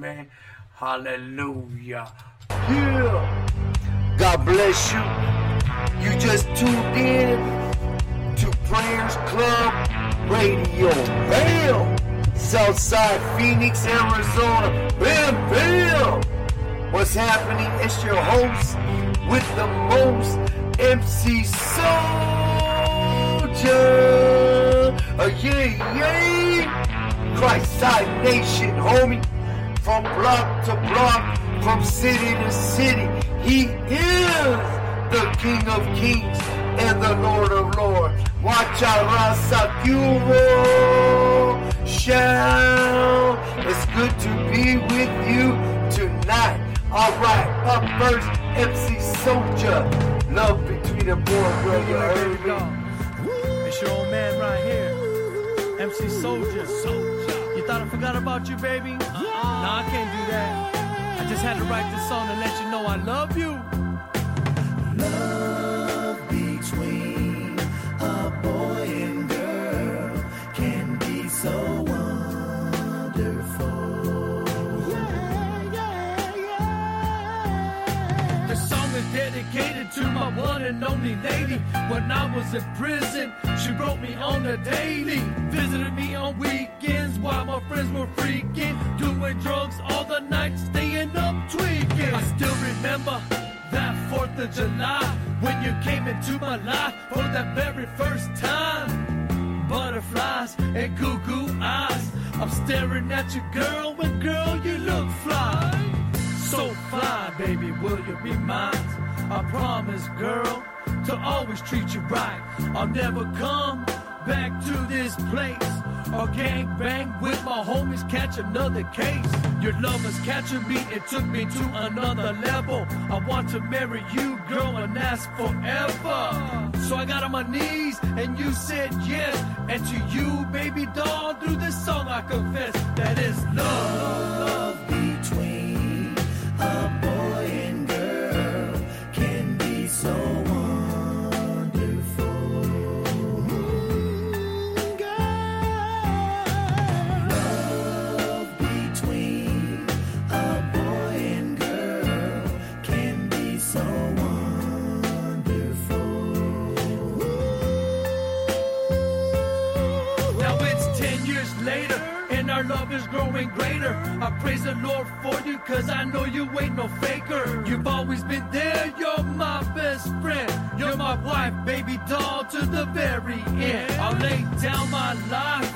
man. Hallelujah. Yeah. God bless you. You just tuned in to Prayers Club Radio. Bam! Southside Phoenix, Arizona. Bam, bam! What's happening? It's your host with the most, MC Soldier. Uh, yay, yay! Christ Side Nation, homie. From block to block, from city to city. He is the King of Kings and the Lord of Lords. Watch out, Rasakuro. Shall. It's good to be with you tonight. All right, up first, MC Soldier. Love between the boy, bro. You heard me? It's your old man right here, MC Soldier. You thought I forgot about you, baby? Nah, I can't do that. I just had to write this song to let you know I love you. Love to my one and only lady. When I was in prison, she wrote me on the daily. Visited me on weekends while my friends were freaking. Doing drugs all the night, staying up tweaking. I still remember that 4th of July when you came into my life for that very first time. Butterflies and cuckoo eyes. I'm staring at you, girl, and girl, you look fly. So fly, baby, will you be mine? I promise, girl, to always treat you right. I'll never come back to this place or gang bang with my homies, catch another case. Your love is catching me, it took me to another level. I want to marry you, girl, and that's forever. So I got on my knees, and you said yes. And to you, baby doll, through this song I confess that is love. Love our love is growing greater. I praise the Lord for you, cause I know you ain't no faker. You've always been there, you're my best friend. You're my wife, baby doll, to the very end. I'll lay down my life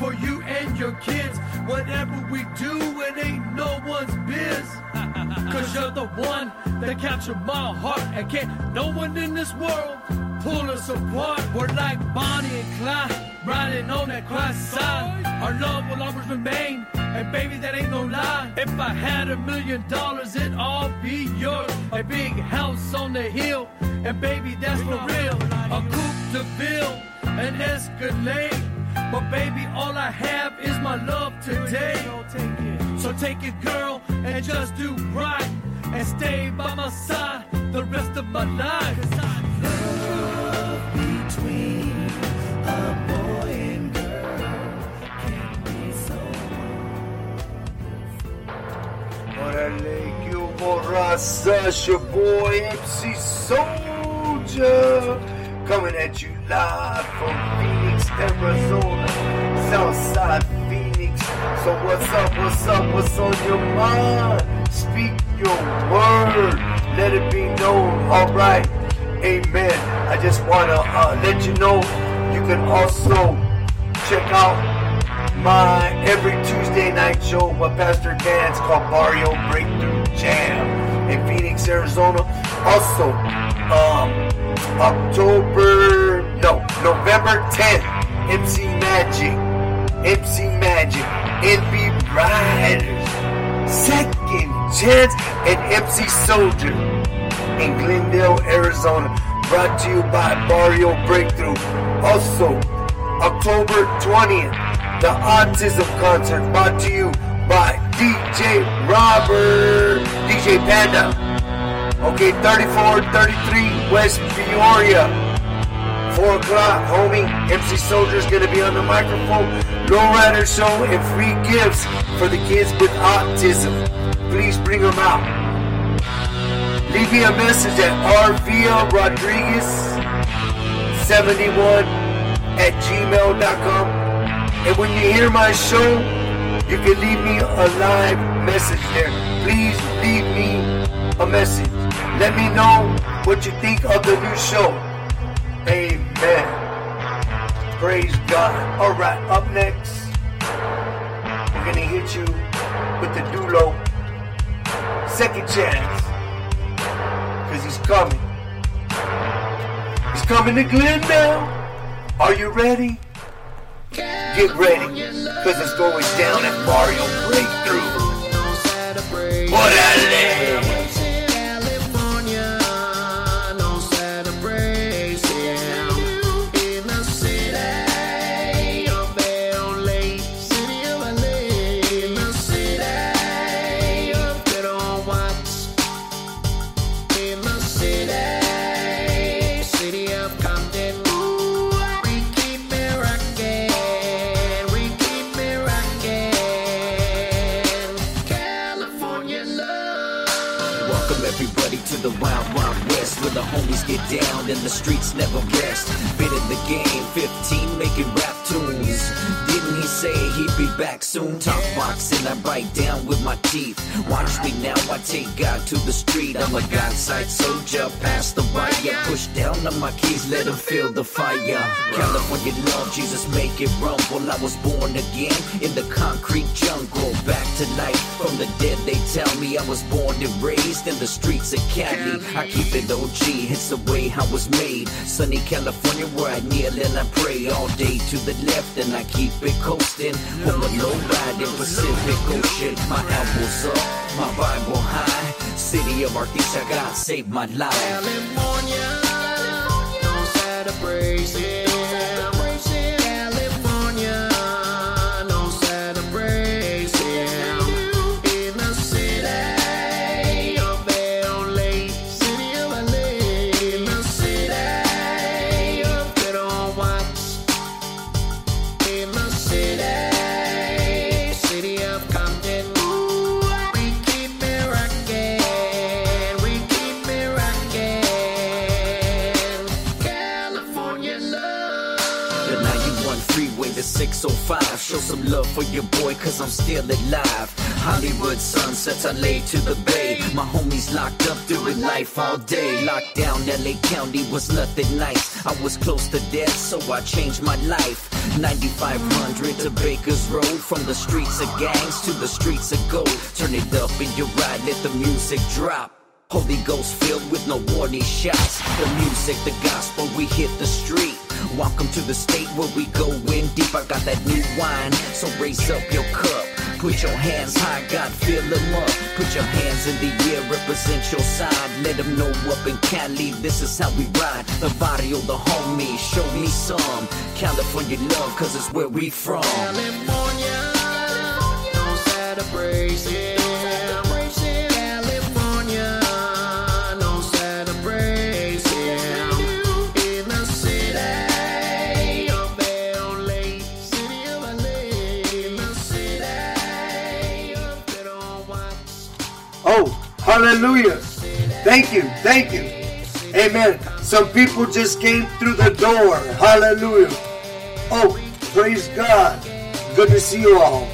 for you and your kids. Whatever we do, it ain't no one's biz. Cause you're the one that captured my heart, and can't no one in this world pull us apart. We're like Bonnie and Clyde, riding on that Christ side. Our love will always remain, and baby, that ain't no lie. If I had a million dollars, it'd all be yours. A big house on the hill, and baby, that's for real. A coupe de ville, an Escalade. But baby, all I have is my love today. So take it, girl, and just do right. And stay by my side the rest of my life. Órale, que hubo raza, it's your boy MC Soldier. Coming at you live from Phoenix, Arizona. Southside Phoenix. So what's up, what's up, what's on your mind? Speak your word. Let it be known. Alright. Amen. I just wanna uh, let you know you can also check out my every Tuesday night show with Pastor Dan. It's called Barrio Breakthrough Jam in Phoenix, Arizona. Also, um, October, no, November 10th, MC Magic, MC Magic, NB Ridaz, Second Chance, and MC Soldier in Glendale, Arizona. Brought to you by Barrio Breakthrough. Also, October 20th, the Autism Concert brought to you by DJ Robert, DJ Panda. Okay, 3433 West Peoria. 4 o'clock, homie. MC Soldier's gonna be on the microphone. Lowrider Show and free gifts for the kids with autism. Please bring them out. Leave me a message at RVL Rodriguez 71 at gmail.com. And when you hear my show, you can leave me a live message there. Please leave me a message. Let me know what you think of the new show. Amen. Praise God. All right, up next, we're gonna hit you with the Dulo second chance, cause he's coming. He's coming to Glendale. Are you ready? Get ready, cause it's going down at Barrio Breakthrough. Órale! California, teeth. Watch me now, I take God to the street. I'm a God-side soldier, pass the wire. Push down on my keys, let him feel the fire. California love, Jesus make it rumble. I was born again in the concrete jungle. Back to life from the dead, they tell me I was born and in the streets of Cali. I keep it OG, it's the way I was made. Sunny California, where I kneel and I pray all day to the left, and I keep it coasting. On the low ride in Pacific Ocean, my elbows up, my Bible high. City of Artesia, God saved my life. California. California, love for your boy, cause I'm still alive. Hollywood sunsets, I lay to the bay. My homies locked up doing life all day. Lockdown, LA County was nothing nice. I was close to death, so I changed my life. 9500 to Baker's Road. From the streets of gangs to the streets of gold. Turn it up in your ride, let the music drop. Holy Ghost filled with no warning shots. The music, the gospel, we hit the street. Welcome to the state where we go in deep. I got that new wine, so raise up your cup. Put your hands high, God, fill them up. Put your hands in the air, represent your side. Let them know up in Cali, this is how we ride. The barrio, the homie, show me some. California love, cause it's where we from. California, no celebration. Hallelujah. Thank you, thank you. Amen. Some people just came through the door. Hallelujah. Oh, praise God. Good to see you all.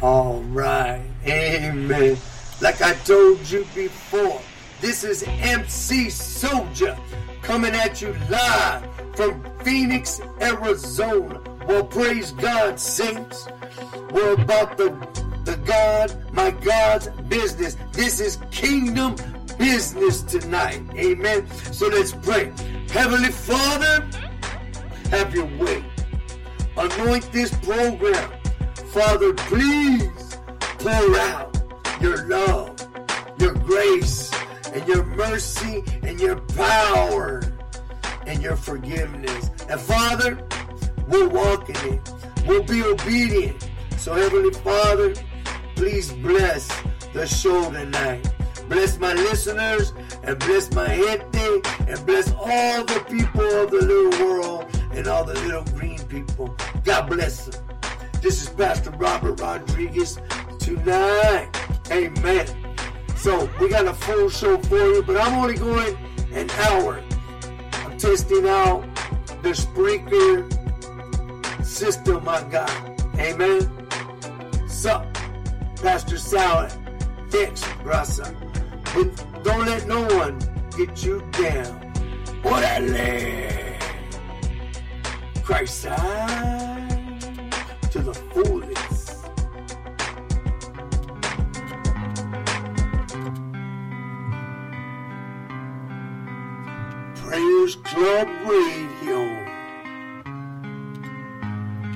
All right. Amen. Like I told you before, this is MC Soldier coming at you live from Phoenix, Arizona. Well, praise God, saints. We're about the, the God, my God's business. This is kingdom business tonight. Amen. So let's pray. Heavenly Father, have your way. Anoint this program. Father, please pour out your love, your grace, and your mercy, and your power, and your forgiveness. And Father, we'll walk in it. We'll be obedient. So, Heavenly Father, please bless the show tonight. Bless my listeners and bless my gente and bless all the people of the little world and all the little green people. God bless them. This is Pastor Robert Rodriguez tonight. Amen. So we got a full show for you, but I'm only going an hour. I'm testing out the Spreaker system my God. Amen. Sup, Pastor Sal. Thanks, Rasa. But don't let no one get you down. Orale. Christ side to the fullest. Prayers Club Radio.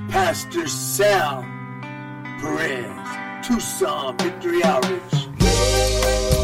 Pastor Sal Perez, Tucson Victory Outreach.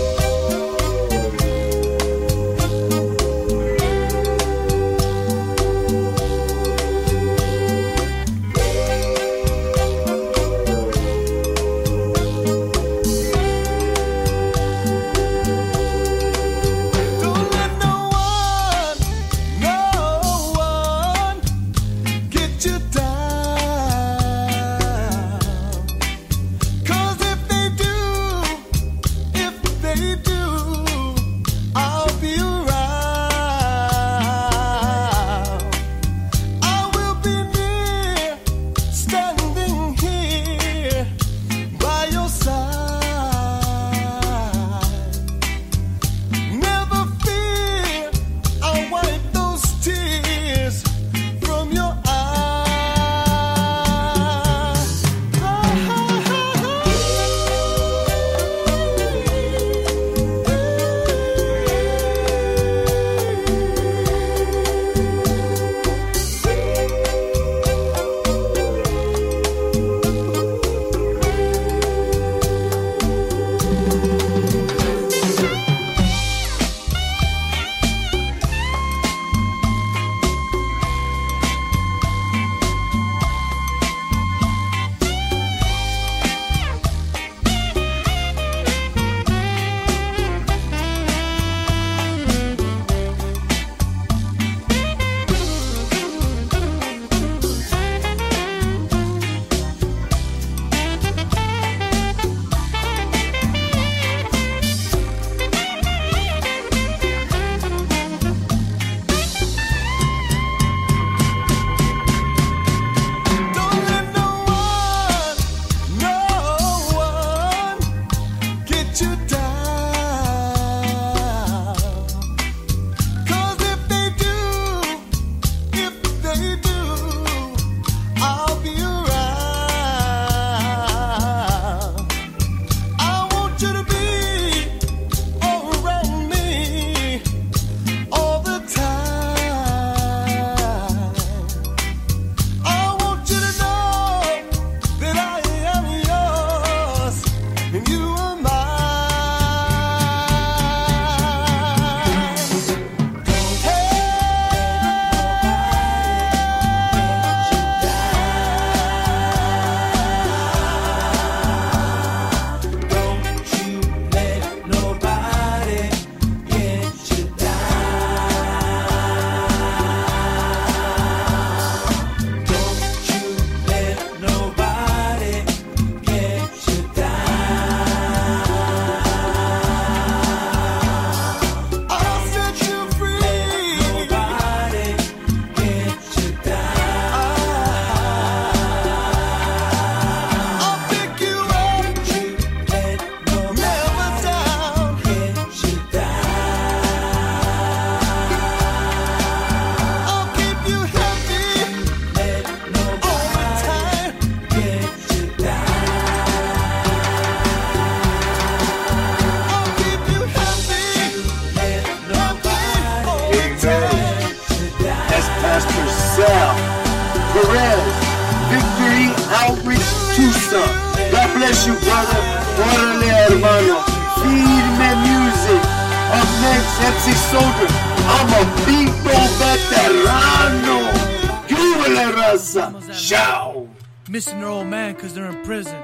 Missing their old man because they're in prison.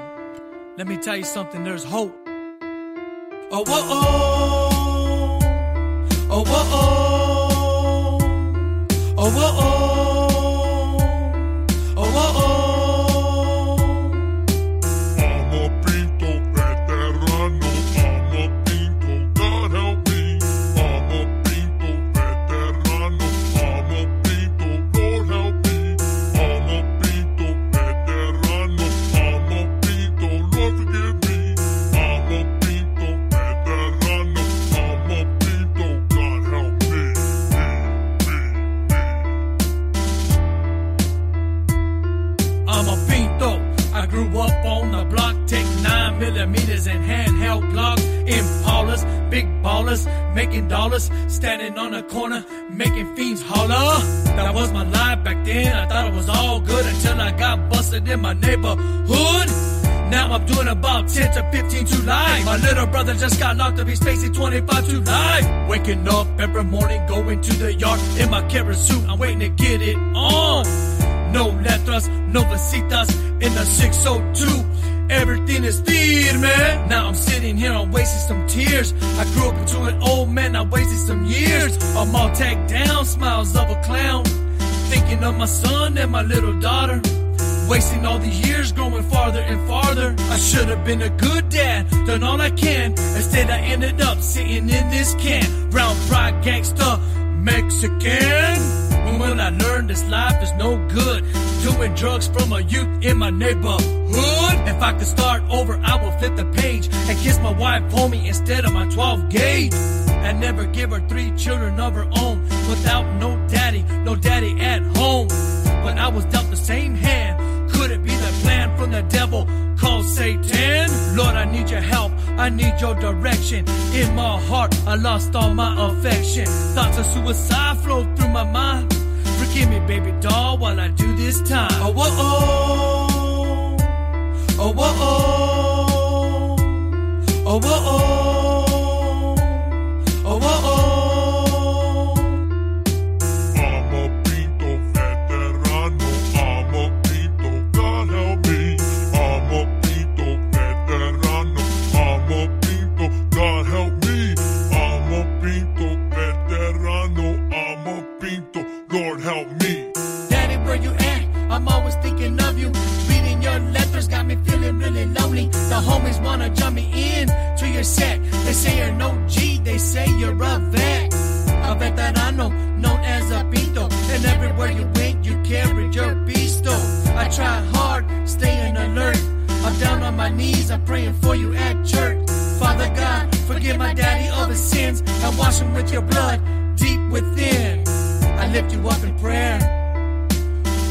Let me tell you something, there's hope. Oh, whoa, oh. Oh, whoa, oh. Oh, whoa, oh. Dollars, standing on the corner, making fiends holler. That was my life back then. I thought it was all good until I got busted in my neighborhood. Now I'm doing about 10 to 15 to life. My little brother just got locked up, he's facing 25 to life. Waking up every morning, going to the yard in my carrot suit, I'm waiting to get it on. No letras, no visitas in the 602. Everything is firme. Now I'm sitting here, I'm wasting some tears. I grew up into an old man, I wasted some years. I'm all tagged down, smiles of a clown. Thinking of my son and my little daughter. Wasting all these years, growing farther and farther. I should have been a good dad, done all I can. Instead, I ended up sitting in this can. Brown pride gangster, Mexican. When I learn this life is no good? Doing drugs from a youth in my neighborhood. If I could start over, I would flip the page and kiss my wife, for me instead of my 12 gauge. And never give her three children of her own without no daddy, no daddy at home. But I was dealt the same hand. Could it be the plan from the devil called Satan? Lord, I need your help. I need your direction. In my heart, I lost all my affection. Thoughts of suicide flow through my mind. Forgive me, baby doll, while I do this time. Oh, whoa, oh. Oh, whoa, oh. Oh, whoa, oh. On my knees, I'm praying for you at church. Father God, forgive my daddy of his sins and wash him with your blood deep within. I lift you up in prayer.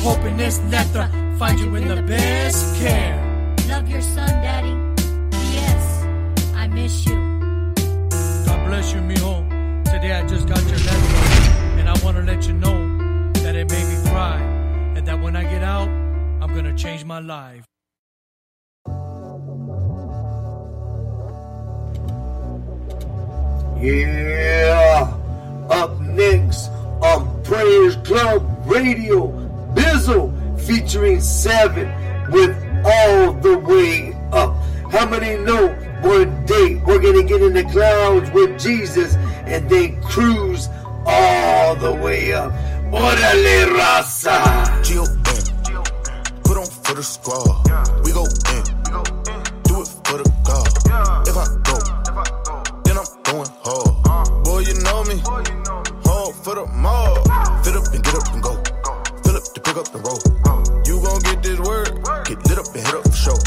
Hoping this letter finds you in the best care. Love your son, Daddy. P.S. I miss you. God bless you, mijo. Today I just got your letter, and I want to let you know that it made me cry, and that when I get out, I'm gonna change my life. Yeah. Up next on Prayers Club Radio, Bizzle featuring Seven with All the Way Up. How many know one day we're going to get in the clouds with Jesus and then cruise all the way up? Orale raza. G-O-N. Put on for the squad. We go in. For the. Fit up and get up and go. Fill up to pick up and roll. You gon' get this word. Get lit up and hit up for show.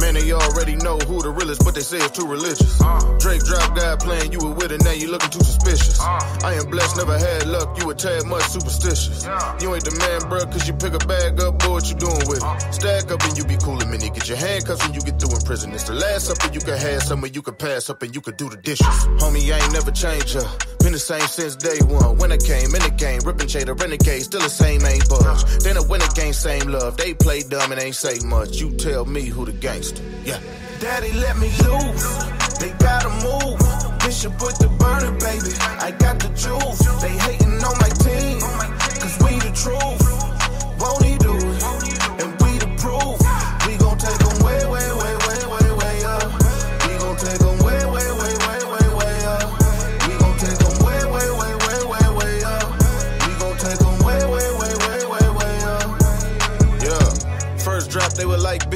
Man, they already know who the realest, but they say it's too religious. Drake drop guy playing you were with it, now you looking too suspicious. I am blessed, never had luck, you a tad much superstitious. You ain't the man, bruh, cause you pick a bag up, boy, what you doing with it? Stack up and you be cool a minute, get your handcuffs when you get through in prison. It's the last supper you can have, somewhere you can pass up and you can do the dishes. Homie, I ain't never changed up. The same since day one. When I came in the game, ripping Jada, renegade, still the same, ain't budge. Then I win the game, same love. They play dumb and ain't say much. You tell me who the gangster. Yeah. Daddy, let me loose. They gotta move. Bishop put the burner, baby. I got the juice. They hating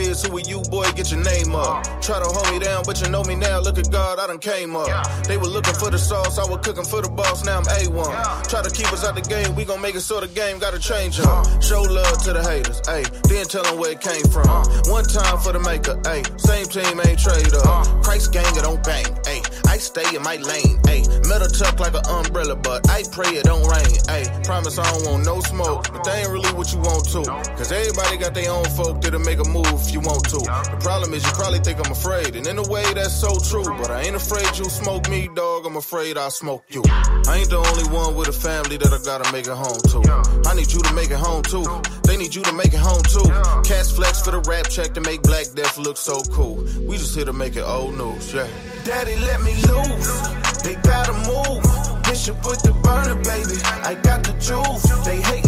who are you, boy? Get your name up. Try to hold me down, but you know me now. Look at God, I done came up. They were looking for the sauce, I was cooking for the boss, now I'm A1. Try to keep us out the game, we gon' make it so the game gotta change up. Show love to the haters, ayy. Then tell them where it came from. One time for the maker, ayy. Same team ain't trade up. Christ gang, it don't bang, ayy. I stay in my lane, ayy. Metal tuck like an umbrella, but I pray it don't rain, ayy. Promise I don't want no smoke, but they ain't really what you want to. Cause everybody got their own folk that'll make a move if you want to. The problem is you probably think I'm afraid, and in a way that's so true. But I ain't afraid you'll smoke me, dog. I'm afraid I'll smoke you. I ain't the only one with a family that I gotta make it home to. I need you to make it home too. They need you to make it home too. Cash flex for the rap check to make Black Death look so cool. We just here to make it old news, yeah. Daddy, let me loose. They gotta move. Bishop with the burner, baby. I got the juice. They hating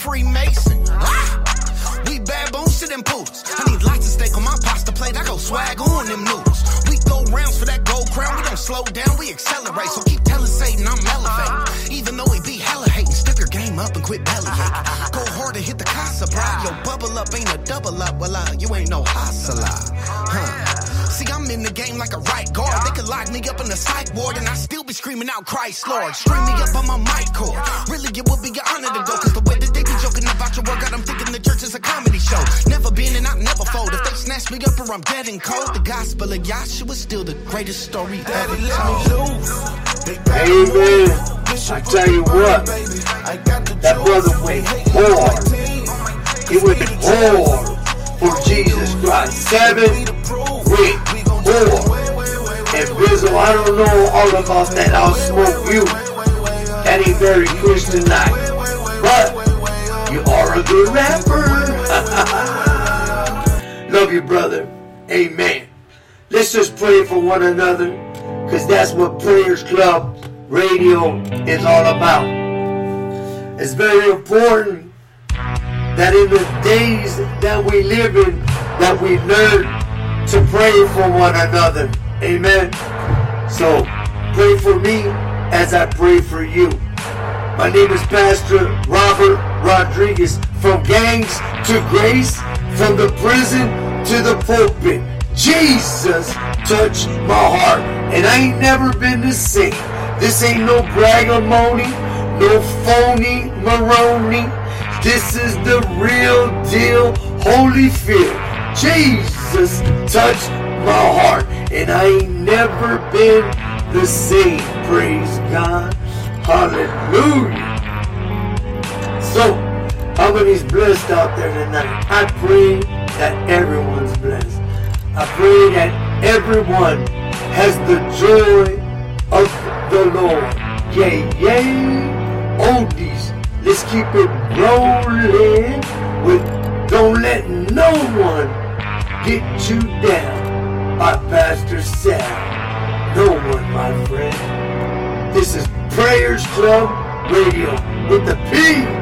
Freemason. Ah! We bad bones to them poodles. I need lots of steak on my pasta plate. I go swag on them noodles. We go rounds for that gold crown. We don't slow down, we accelerate. So keep telling Satan I'm elevating. Even though he be hella hating, step your game up and quit bellyaching. Go hard and hit the casa, bro. Yo, bubble up ain't a double up. Well, uh, you ain't no hustler. Huh. See, I'm in the game like a right guard. They could lock me up in the psych ward and I still be screaming out Christ Lord. String me up on my mic cord. Really, it would be an honor to go. Cause work, got them thinking the church is a comedy show. Never been and I never fold. If they snatch me up or I'm dead and cold, the gospel of Yahshua is still the greatest story ever Daddy, let told. me loose. They gotta Amen. move. I tell you what. I got the that juice. brother They went hating hard. He went hard for Jesus Christ. Seven went hard. And Bizzle, I don't know all about that. I'll smoke you. That ain't very Christian like. But you are a good rapper. Love you, brother. Amen. Let's just pray for one another. Because that's what Prayers Club Radio is all about. It's very important that in the days that we live in, that we learn to pray for one another. Amen. So pray for me as I pray for you. My name is Pastor Robert Rodriguez. From gangs to grace, from the prison to the pulpit. Jesus touched my heart, and I ain't never been the same. This ain't no bragamony, no phony Maroni. This is the real deal, holy feel. Jesus touched my heart, and I ain't never been the same. Praise God. Hallelujah. So, many's blessed out there tonight? I pray that everyone's blessed. I pray that everyone has the joy of the Lord. Yay, yay. Oldies, let's keep it rolling with Don't Let No One Get You Down by Pastor Sam. No one, my friend. This is Prayers Club Radio with the P.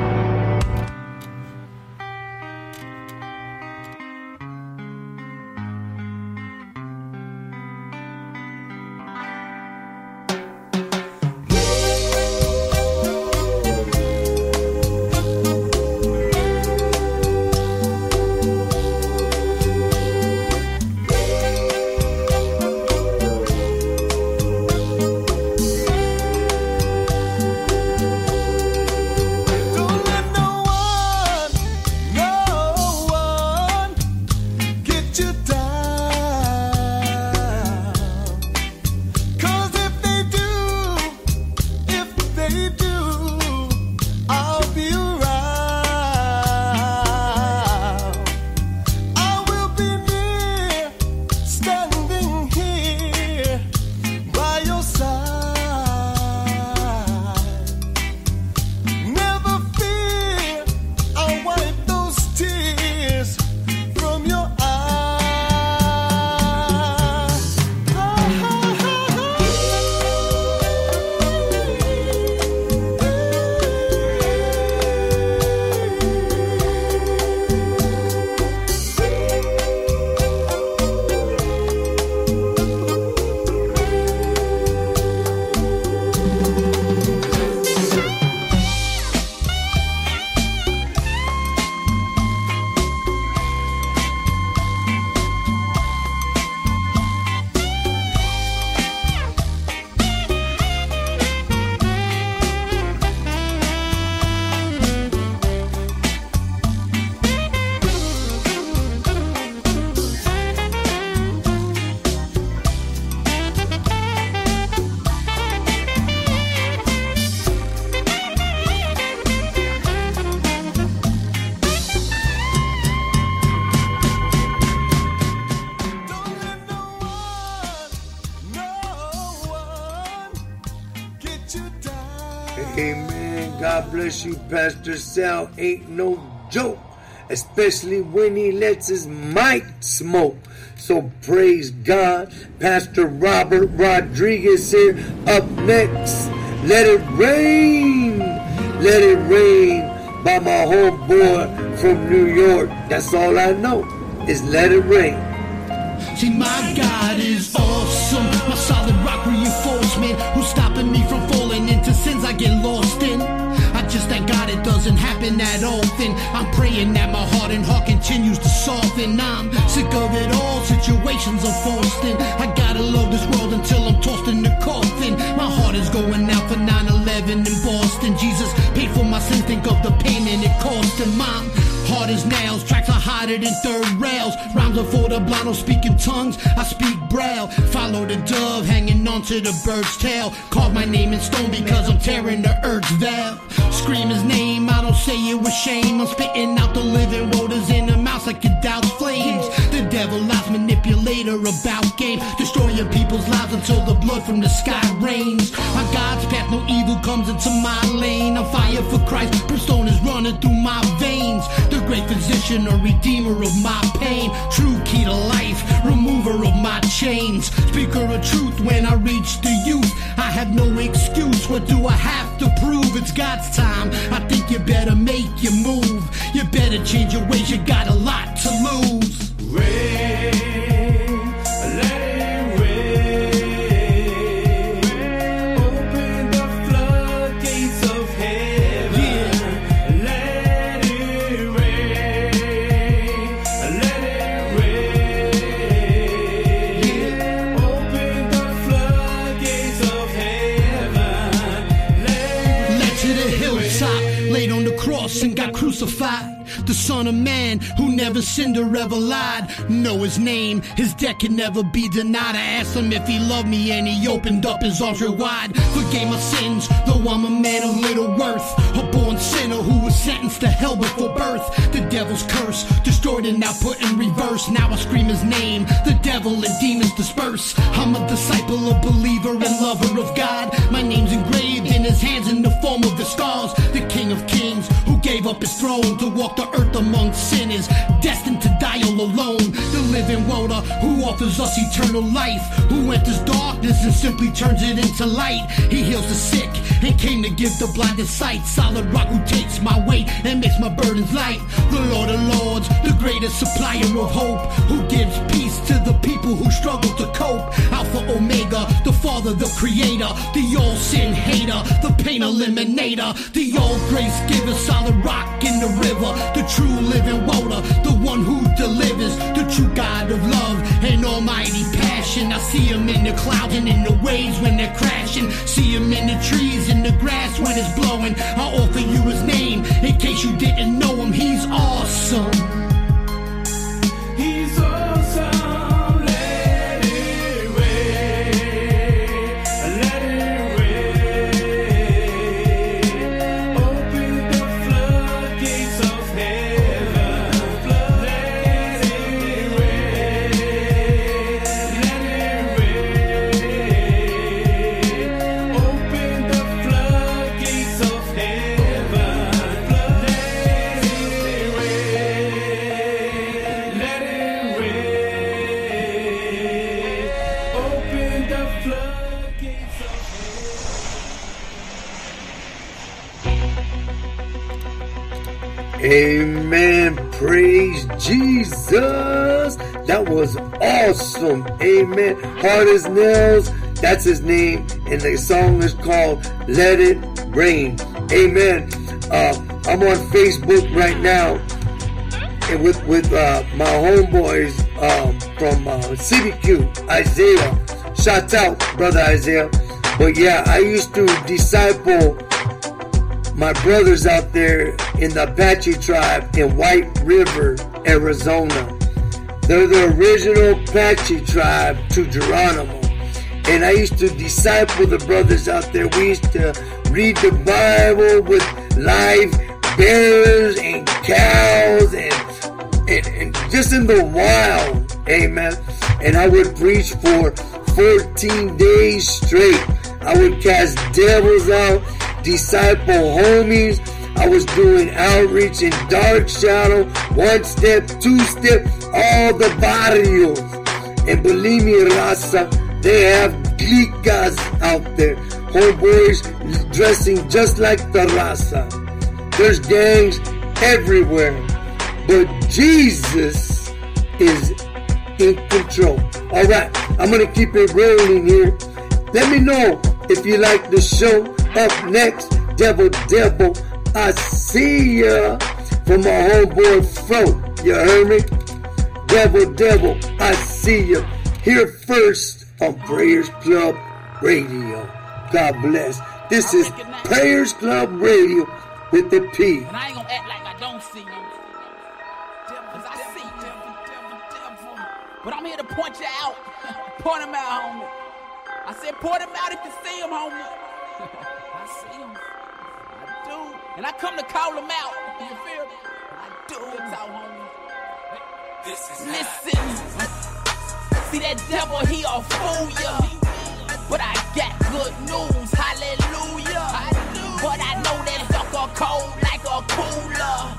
Pastor Sal. Ain't no joke, especially when he lets his mic smoke. So praise God. Pastor Robert Rodriguez here up next. Let it rain. Let it rain by my homeboy from New York. That's all I know is let it rain. Doesn't happen that often. I'm praying that my heart and heart continues to soften. I'm sick of it all. Situations unfolding. I gotta love this world until I'm tossed in the coffin. My heart is going out for 9-11 in Boston. Jesus paid for my sin. Think of the pain and it cost him. Mom. Hard as nails, tracks are harder than third rails. Rhymes are for the blind, no speaking tongues. I speak braille. Follow the dove, hanging onto the bird's tail. Carve my name in stone because I'm tearing the earth's veil. Scream his name, I don't say it with shame. I'm spitting out the living waters in the mouth like a douse flames. The devil lies, manipulator about game. Destroying people's lives until the blood from the sky rains. On God's path, no evil comes into my lane. I'm fire for Christ, brimstone is running through my veins. The great physician, a redeemer of my pain. True key to life, remover of my chains. Speaker of truth when I reach the youth. I have no excuse, what do I have to prove? It's God's time. I think you better make your move. You better change your ways, you got a lot to lose. Open crucified. The Son of Man who never sinned or ever lied. Know his name, his debt can never be denied. I asked him if he loved me and he opened up his arms real wide. Forgave my sins, though I'm a man of little worth. A born sinner who was sentenced to hell before birth. The devil's curse, destroyed and now put in reverse. Now I scream his name, the devil and demons disperse. I'm a disciple, a believer and lover of God. My name's engraved in his hands in the form of the stars. The King of Kings who gave up his throne to walk the earth among sinners, destined to die all alone. The living water uh, who offers us eternal life, who enters darkness and simply turns it into light. He heals the sick and came to give the blinded sight. Solid rock who takes my weight and makes my burdens light. The Lord of Lords, the greatest supplier of hope, who gives peace to the people who struggle to cope. Alpha Omega, the Father, the Creator, the all sin hater, the pain eliminator, the all grace giver, solid rock in the river, the true living water, the one who delivers, the true God of love and almighty passion. I see him in the clouds and in the waves when they're crashing. See him in the trees, in the grass when it's blowing. I offer you his name in case you didn't know him. He's awesome. Awesome. Amen. Hard as nails. That's his name. And the song is called Let It Rain. Amen. Uh, I'm on Facebook right now and with, with uh, my homeboys um, from uh, CBQ, Isaiah. Shout out, brother Isaiah. But yeah, I used to disciple my brothers out there in the Apache tribe in White River, Arizona. They're the original Apache tribe to Geronimo. And I used to disciple the brothers out there. We used to read the Bible with live bears and cows and, and, and just in the wild. Amen. And I would preach for 14 days straight. I would cast devils out disciple homies. I was doing outreach in Dark Shadow, One Step, Two Step, all the barrios. And believe me, Raza, they have clicas out there. Homeboys dressing just like the Raza. There's gangs everywhere. But Jesus is in control. All right, I'm gonna keep it rolling here. Let me know if you like the show. Up next, Devil Devil, I see ya from my homeboy Fro. You heard me? Devil Devil, I see you. Here first on Prayers Club Radio. God bless. This is Prayers Club Radio with the P. And I ain't gonna act like I don't see you. Cause I see you. But I'm here to point you out. point him out, homie. I said point him out if you see him, homie. I see him. I do. And I come to call him out. You feel me? I do. Talk, homie. Listen. See that devil, he a fool ya. But I got good news, hallelujah. But I know that sucker cold like a cooler.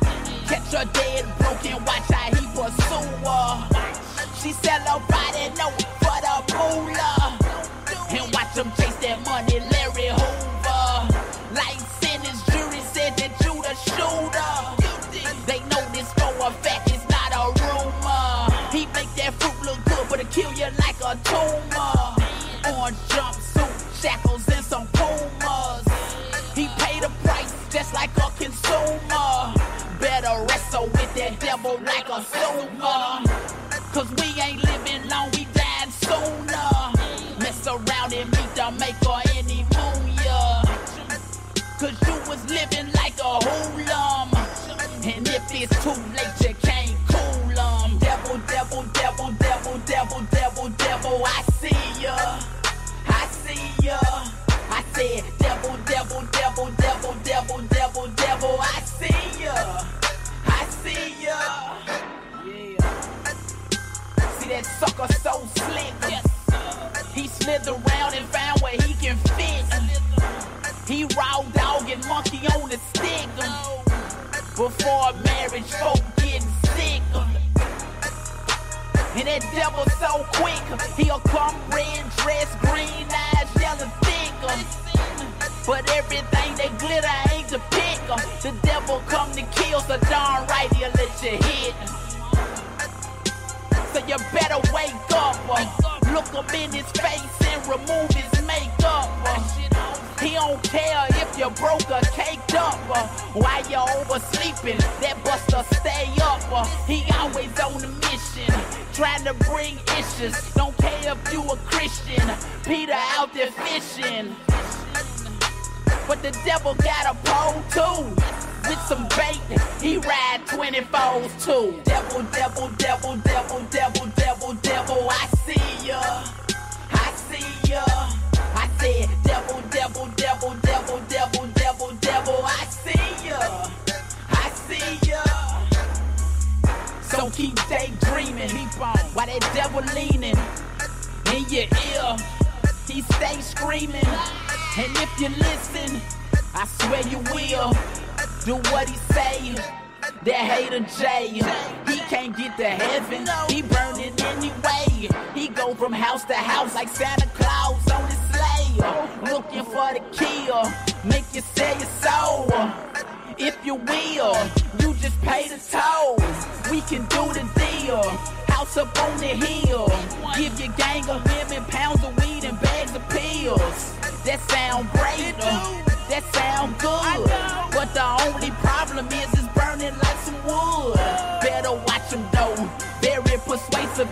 Catch her dead broken, watch how he pursue her. She sell her body no for the moolah. And watch him chase that money, devil like a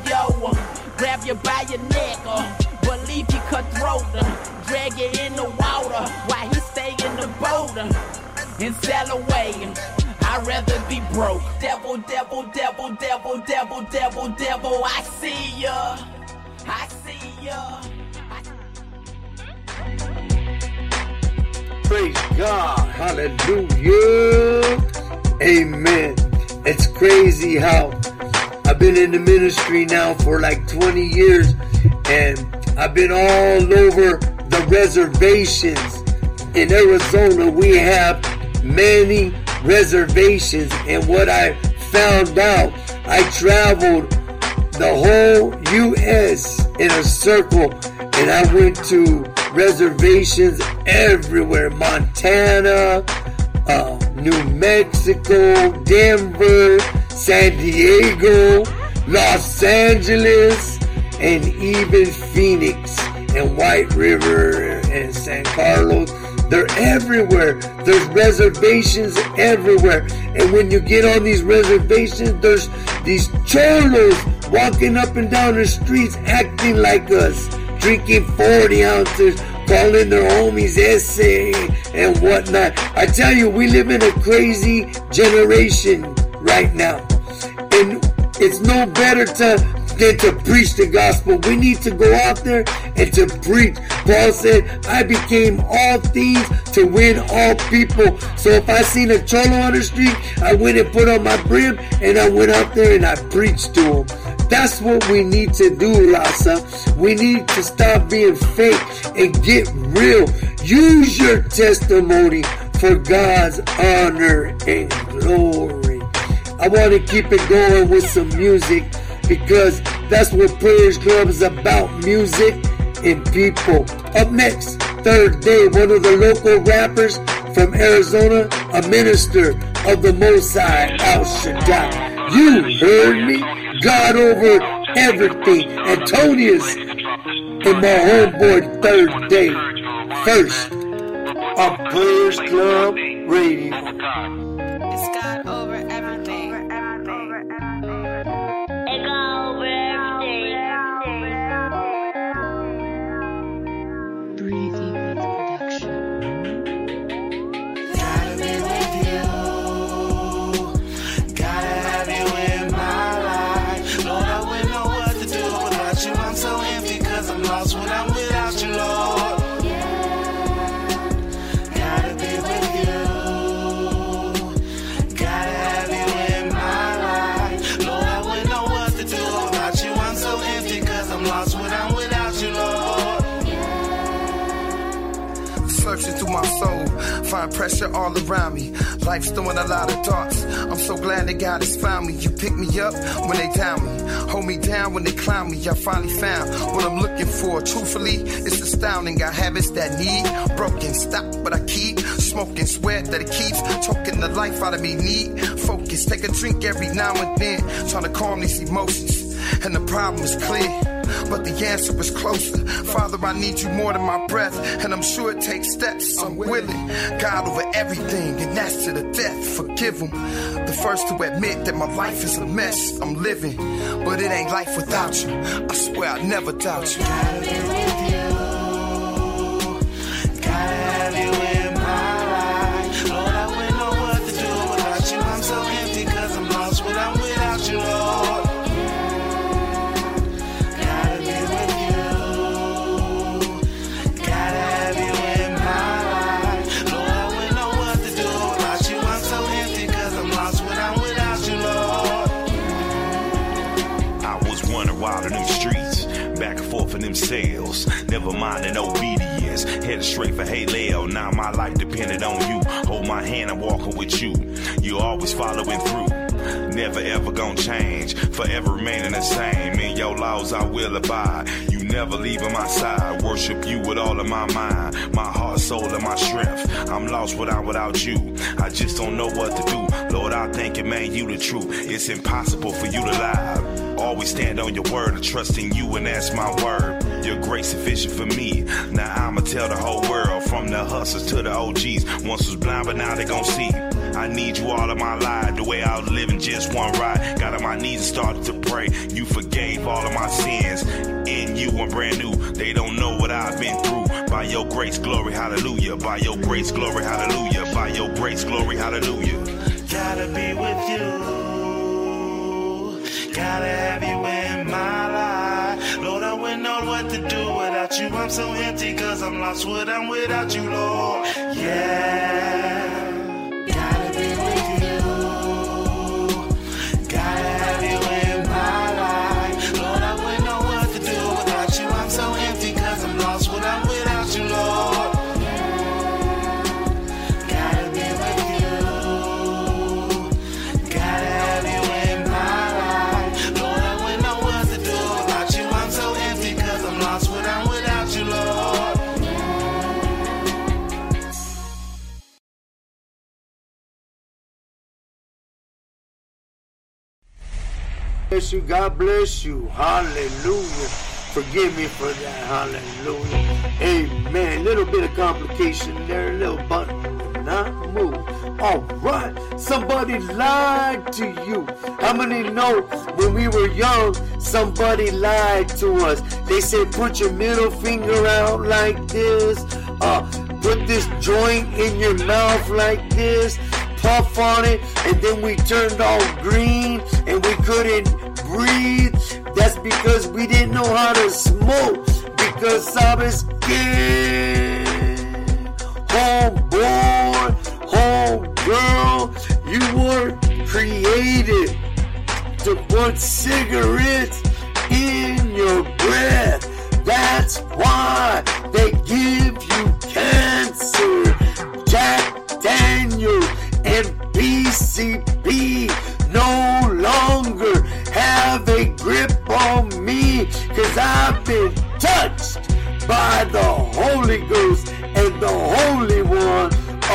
yo. Grab you by your neck. Uh, believe you cutthroat. Uh, drag you in the water while he stay in the boat. Uh, and sail away. I'd rather be broke. Devil, devil, devil, devil, devil, devil, devil, I see ya. I see ya. Praise God. Hallelujah. Amen. It's crazy how I've been in the ministry now for like 20 years and I've been all over the reservations in Arizona, we have many reservations. And what I found out, I traveled the whole U.S. in a circle and I went to reservations everywhere Montana, uh, New Mexico, Denver, San Diego, Los Angeles, and even Phoenix and White River and San Carlos. They're everywhere. There's reservations everywhere. And when you get on these reservations, there's these cholos walking up and down the streets acting like us, drinking 40 ounces, calling their homies ese and whatnot. I tell you, we live in a crazy generation right now. And it's no better to than to preach the gospel. We need to go out there and to preach. Paul said, I became all things to win all people. So if I seen a cholo on the street, I went and put on my brim and I went out there and I preached to him. That's what we need to do, Lassa. We need to stop being fake and get real. Use your testimony for God's honor and glory. I want to keep it going with some music because that's what Prayers Club is about music and people. Up next, third day, one of the local rappers from Arizona, a minister of the Most High, Al Shaddai. You heard me. God over everything. Antonius and my homeboy, third day. First, on Prayers Club Radio. Pressure all around me. Life's throwing a lot of darts. I'm so glad that God has found me. You pick me up when they down me, hold me down when they clown me. I finally found what I'm looking for. Truthfully, it's astounding. Got habits that need broken. Stop, but I keep smoking. Sweat that it keeps talking the life out of me. Need focus. Take a drink every now and then, trying to calm these emotions. And the problem is clear but the answer is closer. Father, I need you more than my breath, and I'm sure it takes steps. I'm willing, God over everything, and that's to the death. Forgive him. The first to admit that my life is a mess. I'm living, but it ain't life without you. I swear I'll never doubt you. Gotta be have you in my Never mind an obedience, headed straight for Halel. Now my life depended on you. Hold my hand, I'm walking with you. You always following through. Never ever gonna change, forever remaining the same. In your laws I will abide. You never leaving my side. Worship you with all of my mind, my heart, soul, and my strength. I'm lost without without you. I just don't know what to do. Lord, I thank you, man, you the truth. It's impossible for you to lie. Always stand on your word and trust in you, and that's my word. Your grace sufficient for me. Now I'ma tell the whole world, from the hustlers to the OGs. Once was blind, but now they gon' see. I need you all of my life, the way I was living just one ride. Got on my knees and started to pray. You forgave all of my sins. In you, I'm brand new. They don't know what I've been through. By your grace, glory, hallelujah. By your grace, glory, hallelujah. By your grace, glory, hallelujah. Gotta be with you. Gotta have you in my life. Lord, I wouldn't know what to do without you. I'm so empty cause I'm lost when I'm without you, Lord. Yeah. Bless you. God bless you. Hallelujah. Forgive me for that. Hallelujah. Amen. Little bit of complication there. Little button will not move. All right. Somebody lied to you. How many know when we were young, somebody lied to us? They said, put your middle finger out like this. Uh, put this joint in your mouth like this. Puff on it. And then we turned all green and we couldn't breathe. That's because we didn't know how to smoke. Because I was scared. Homeboy, homegirl, you were created to put cigarettes in your breath. That's why they give you cancer. Jack Daniel and PCP no longer have a grip on me because I've been touched by the Holy Ghost and the Holy One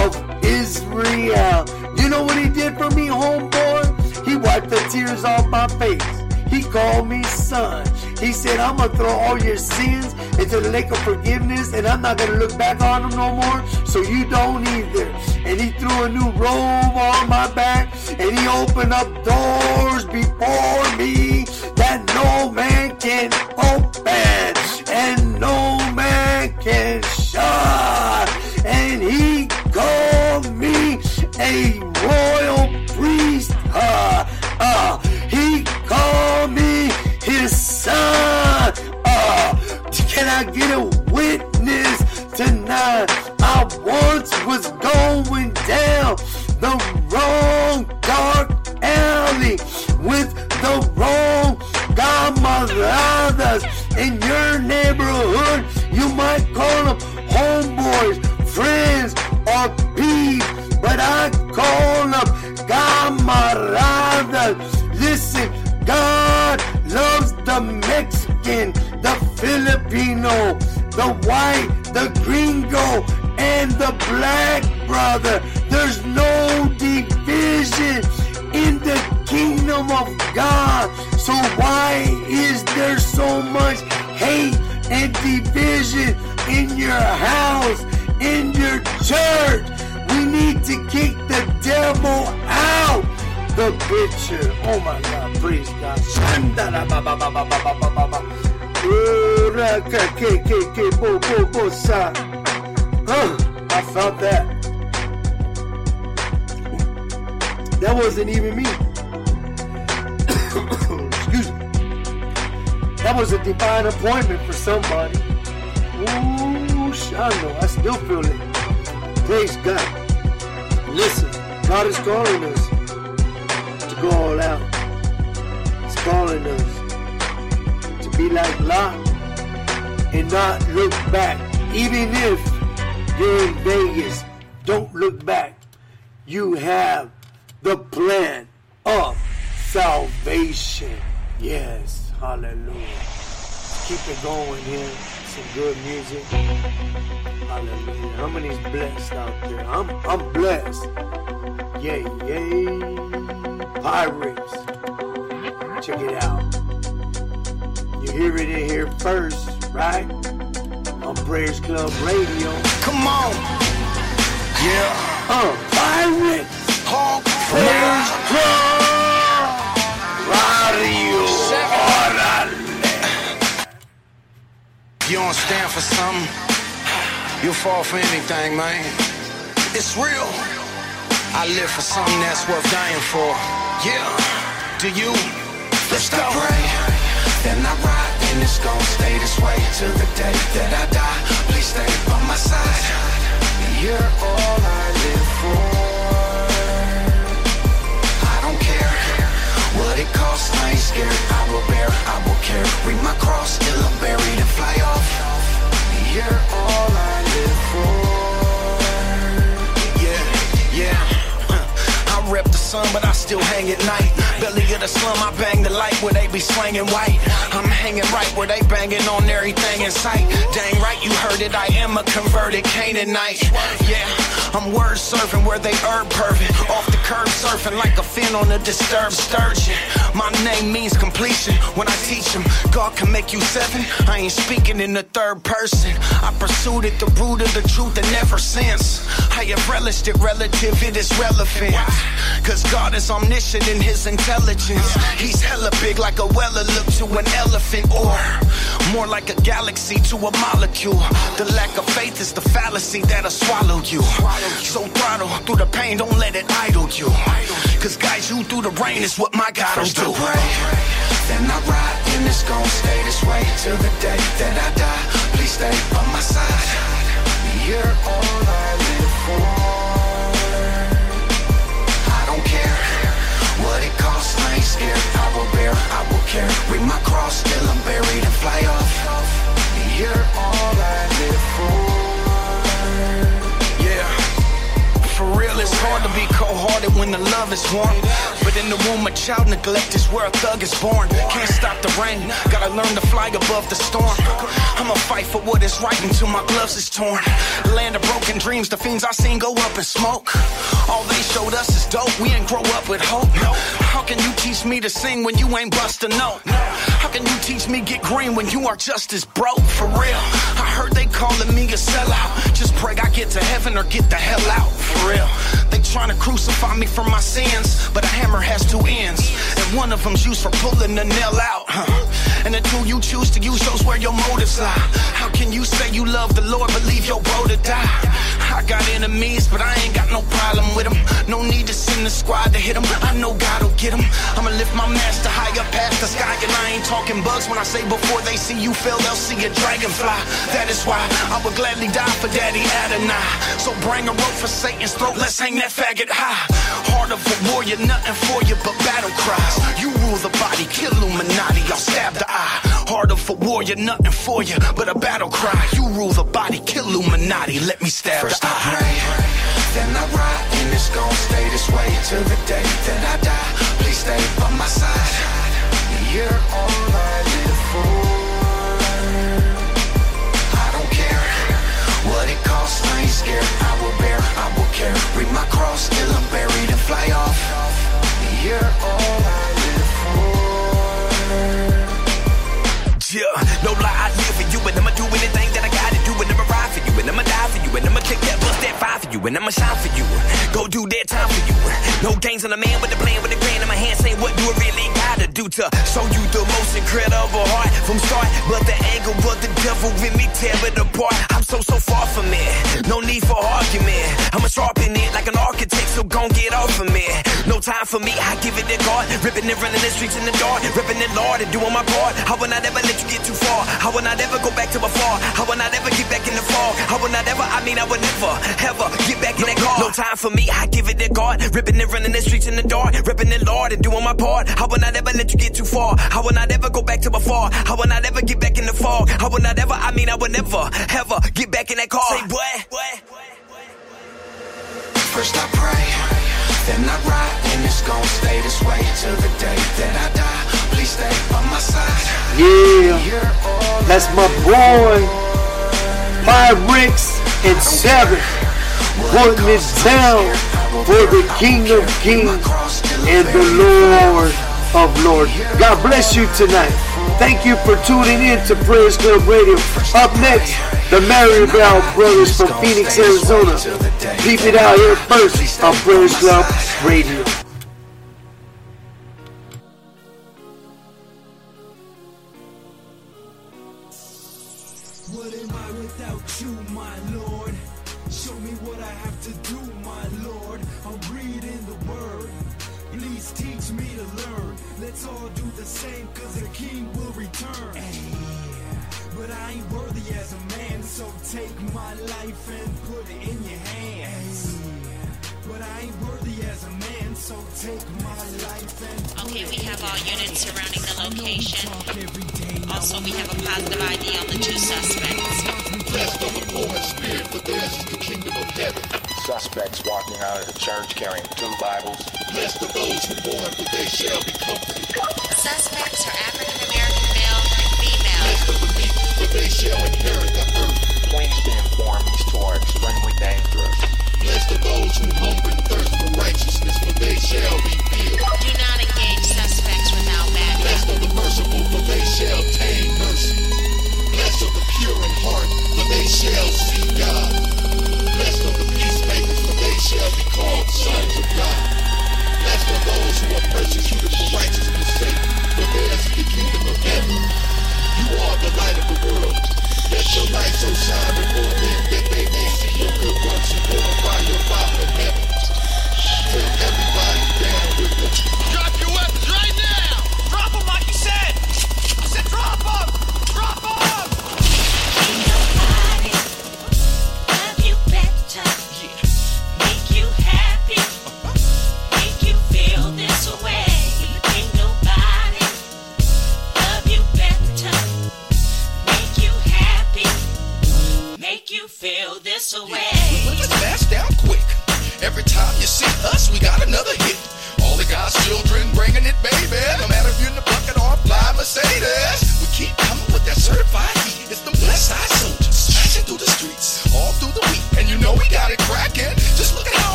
of Israel. You know what he did for me, homeboy? He wiped the tears off my face. He called me son. He said, I'm going to throw all your sins into the lake of forgiveness and I'm not going to look back on them no more. So you don't either. And he threw a new robe on my back and he opened up doors before me that no man can open and no man can shut. And he called me a royal priest. Uh, uh, son. Uh, can I get a witness tonight? I once was going down the wrong dark alley with the wrong camaradas in your neighborhood. You might call them homeboys, friends, or peeps, but I call them camaradas. Listen, God loves the Mexican, the Filipino, the white, the gringo, and the black brother. There's no division in the kingdom of God. So why is there so much hate and division in your house, in your church? We need to kick the devil out. The picture. Oh my God, praise God. Shandara ba ba ba ba ba ba ba ba ba. Ura ke ke ke bo bo bo sa. Huh, I felt that. That wasn't even me. Excuse me. That was a divine appointment for somebody. Ooh, Shando, I still feel it. Praise God. Listen, God is calling us all out. He's calling us to be like Lot and not look back. Even if you're in Vegas, don't look back. You have the plan of salvation. Yes, hallelujah. Keep it going here. Some good music. Hallelujah. How many's blessed out there? I'm I'm blessed. Yay, yay. Pirates. Check it out. You hear it in here first, right? On Prayers Club Radio. Come on. Yeah. Uh, Pirates. Hog Prayers Club Radio. You don't stand for something, you'll fall for anything, man. It's real. I live for something that's worth dying for. Yeah. Do you? Let's go. I Pray, then I ride, and it's gonna stay this way till the day that I die. Please stay by my side. You're all I live for. I don't care what it costs. I ain't scared. I will bear. I will carry my cross till I'm buried and fly off. You're all I live for. Yeah, yeah. Rep the sun, but I still hang at night. Belly of the slum, I bang the light where they be slanging white. I'm hanging right where they banging on everything in sight. Dang right, you heard it. I am a converted Canaanite. Yeah, I'm word surfing where they herb perving. Off the curb surfing like a fin on a disturbed sturgeon. My name means completion. When I teach them, God can make you seven. I ain't speaking in the third person. I pursued it, the root of the truth, and ever since. I have relished it relative, it is relevant. Cause God is omniscient in his intelligence. He's hella big like a weller look to an elephant, or more like a galaxy to a molecule. The lack of faith is the fallacy that'll swallow you. So throttle through the pain, don't let it idle you. Cause guide you through the rain is what my God will First do. I pray, then I ride, and it's gon' stay this way till the day that I die. Please stay by my side. You're all I live for. Costs, I ain't scared. I will bear, I will care Bring my cross till I'm buried and fly off. You're all I live for. Cold-hearted when the love is warm. But in the womb, a child neglect is where a thug is born. Can't stop the rain, gotta learn to fly above the storm. I'ma fight for what is right until my gloves is torn. Land of broken dreams, the fiends I seen go up in smoke. All they showed us is dope, we ain't grow up with hope. How can you teach me to sing when you ain't bust a note? How can you teach me get green when you are just as broke? For real, I heard they calling me a sellout. Just pray I get to heaven or get the hell out. For real, they trying to crucify me for my sins, but a hammer has two ends, and one of them's used for pulling the nail out. Huh. And the tool you choose to use shows where your motives lie. How can you say you love the Lord but leave your bro to die? I got enemies, but I ain't got no problem with them. No need to send the squad to hit them. I know God will get them. I'ma lift my master higher past the sky, and I ain't talking bugs when I say before they see you fail, they'll see a dragonfly. That is why I would gladly die for Daddy Adonai. So bring a rope for Satan's throat, let's hang that faggot high. Heart of a warrior, nothing for you but battle cries. You rule the body, kill Illuminati, I'll stab the Heart of a warrior, nothing for you but a battle cry. You rule the body, kill Illuminati, let me stab First the I eye. pray, then I ride, and it's gon' stay this way till the day that I die. Please stay by my side. You're all I live for. I don't care what it costs, I ain't scared. I will bear, I will carry. My cross till I'm buried and fly off. You're all I Yeah, no lie, I live for you, and I'ma do anything that I gotta do, and I'ma ride for you, and I'ma die for you, and I'ma kick that bust that fire for you, and I'ma shine for you. Go do that time for you. No games on the man with the plan with the grand in my hand, saying what do I really gotta do to show you the most incredible heart from start, but the angle of the devil with me tear it apart. I'm so so far from it, no need for argument. I'ma sharpen it like an architect, so gon' get off of me. No time for me, I give it a guard, ripping and running the streets in the dark, ripping it Lord and doing my part. How will I never let you get too far? How will I never go back to before? How will I never get back in the fall? How will I never? I mean, I would never, ever get back in that car. No time for me, I give it a guard, ripping and running the streets in the dark, ripping it Lord and doing my part. How will I never let you get too far? How will I never go back to before? How will I never get back in the fall? How will I never? I mean, I would never, ever get back in that car. Say what? First I pray, then I ride, and it's gon' stay this way till the day that I die. Please stay by my side. Yeah, that's my boy. Pyrex and Seven putting it down for the King of Kings and the Lord of Lords. God bless you tonight. Thank you for tuning in to Prayers Club Radio. Up next, the Maribel Brothers from Phoenix, Arizona. Keep it out here first on Prayers Club Radio.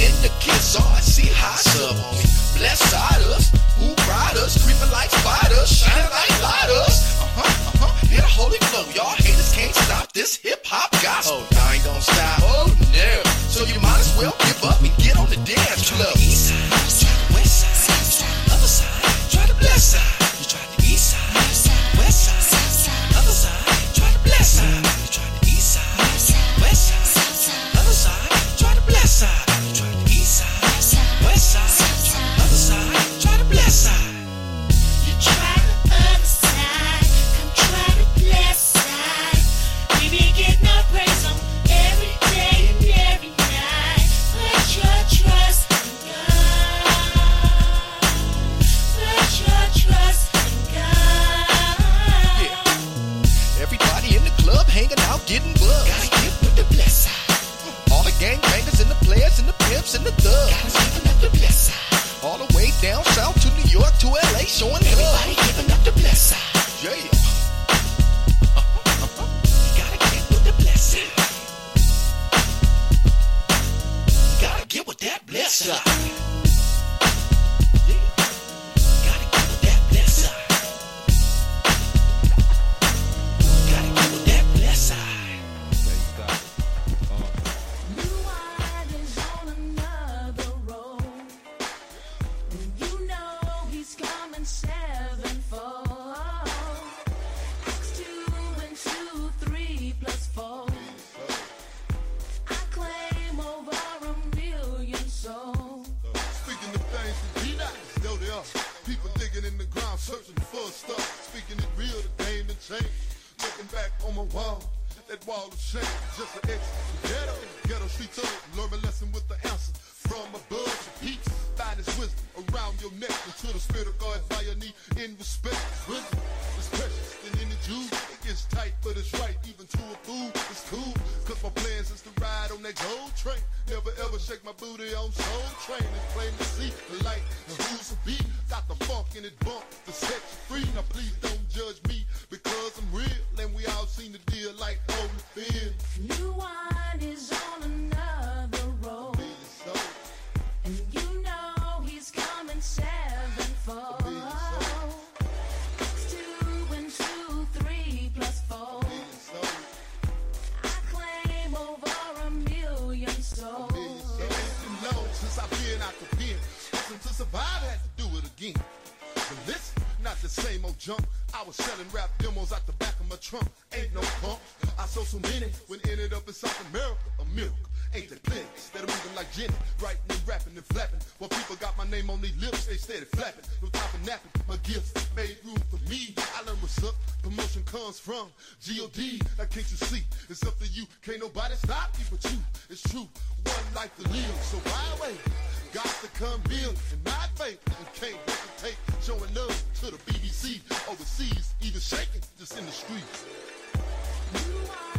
and the kids are. See how sub on me. Bless us. Who and ended up in South America. A milk. Ain't that plenty that are moving like Jenny? Writing and rapping and flapping. While people got my name on their lips, they steady flapping. No time for napping. My gifts made room for me. I learned what's up. Promotion comes from G.O.D. Now can't you see? It's up to you. Can't nobody stop me but you. It's true. One life to live. So why wait? Got to come build in my faith. And can't hesitate. Showing love to the BBC. Overseas, even shaking, just in the streets. You are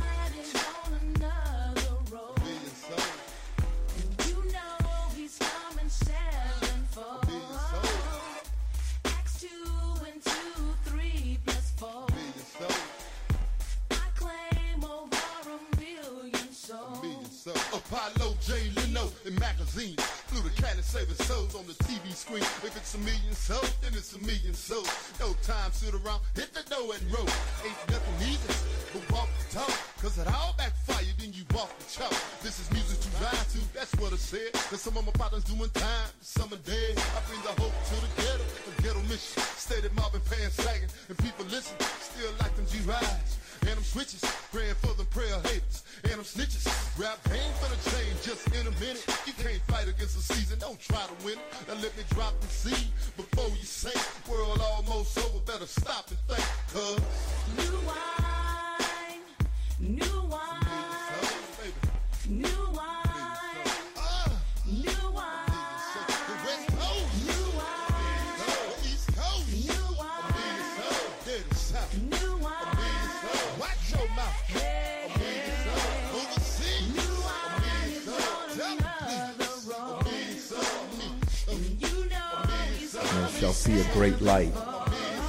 Apollo, Jay Leno, and magazines. Flew the cat and saving souls on the TV screen. If it's a million souls, then it's a million souls. No time, sit around, hit the door and roll. Ain't nothing easy, but walk the talk. Cause it all backfire, then you walk the chalk. This is music to ride to, that's what I said. Cause some of my partners doing time, some are dead. I bring the hope to the ghetto, a ghetto mission. Steady mobbing, pants sagging, and people listen. Still like them G-Rides. And them switches, praying for the prayer haters. And them snitches, rap pain for the change just in a minute. You can't fight against the season, don't try to win it. Now let me drop the seed before you say world almost over. Better stop and think, cuz. New wine, new wine, new shall see a great light,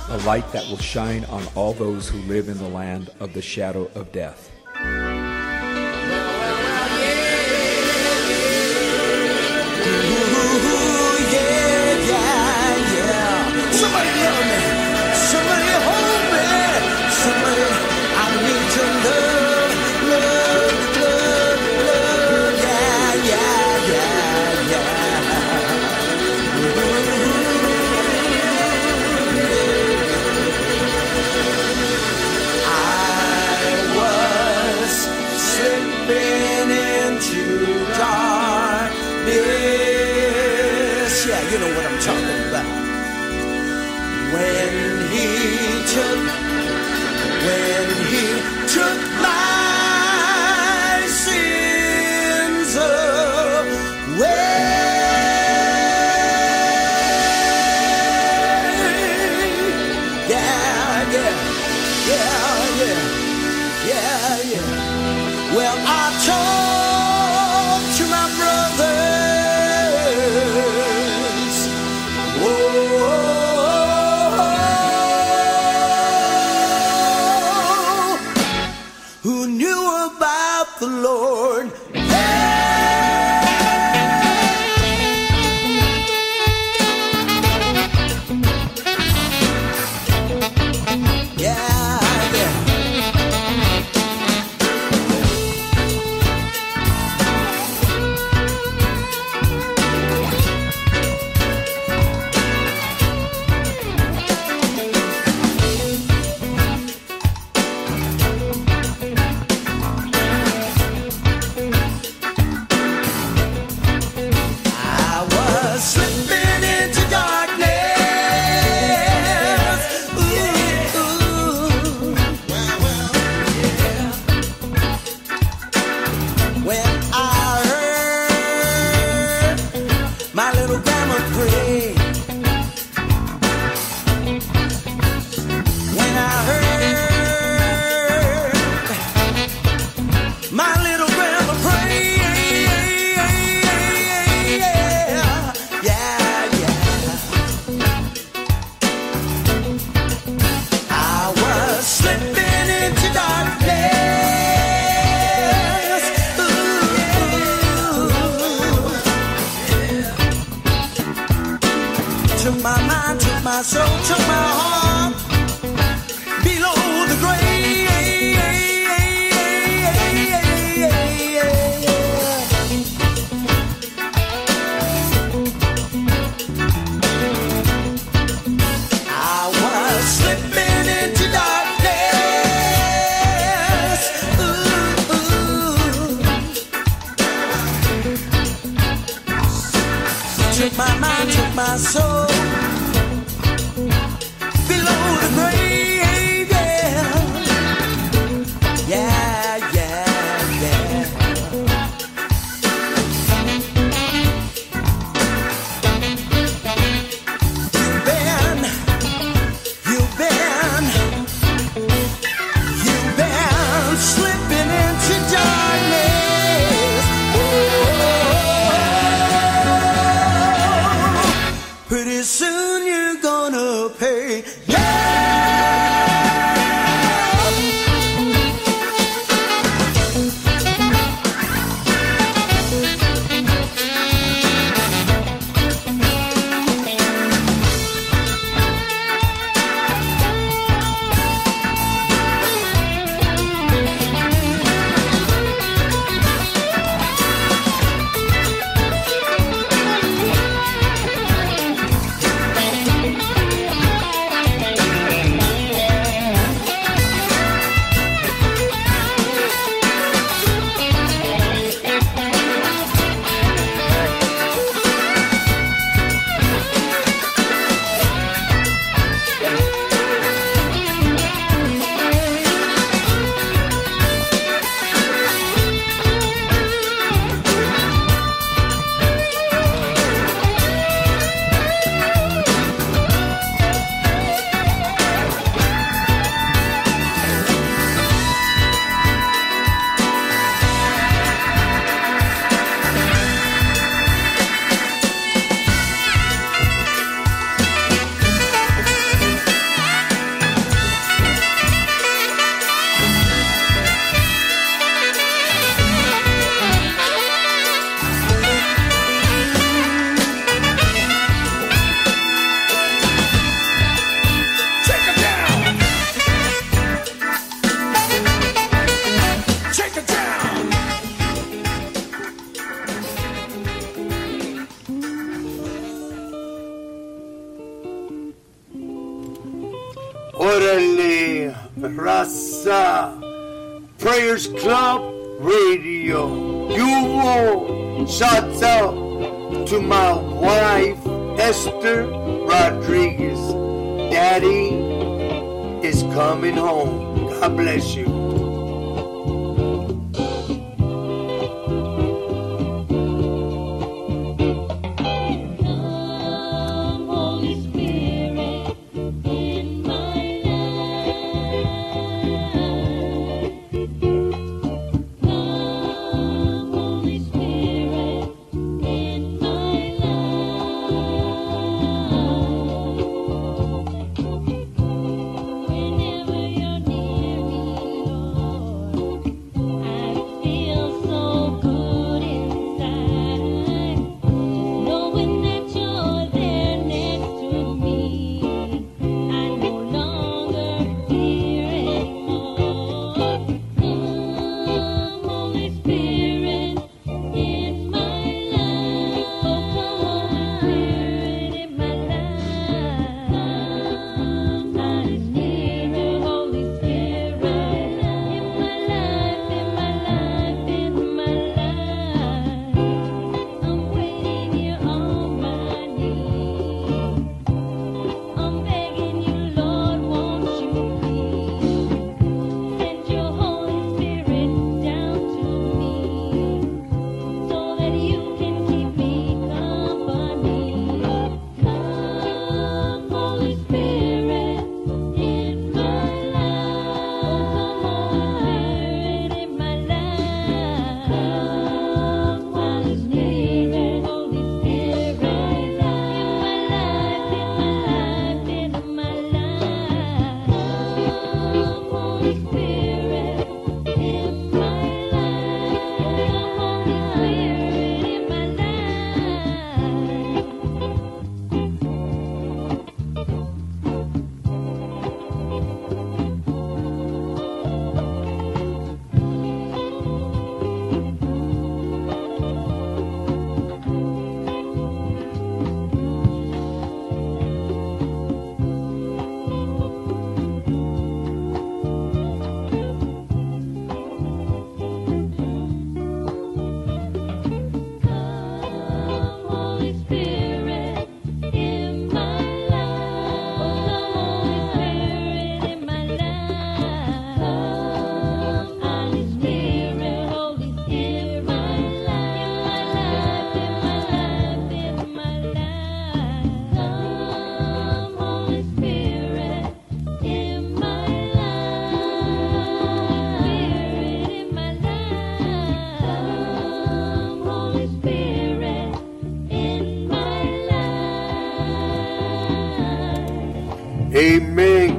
a light that will shine on all those who live in the land of the shadow of death. I talked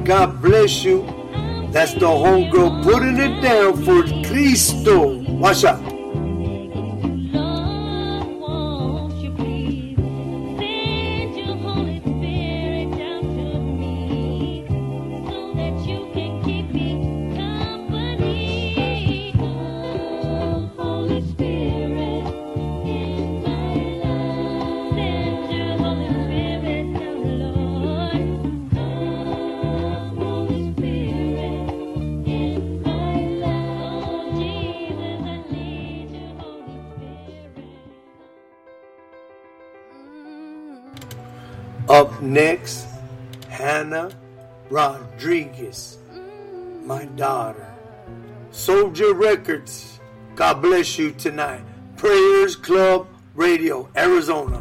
God bless you. That's the homegirl putting it down for Cristo. Watch out. Soldier Records. God bless you tonight. Prayers Club Radio, Arizona.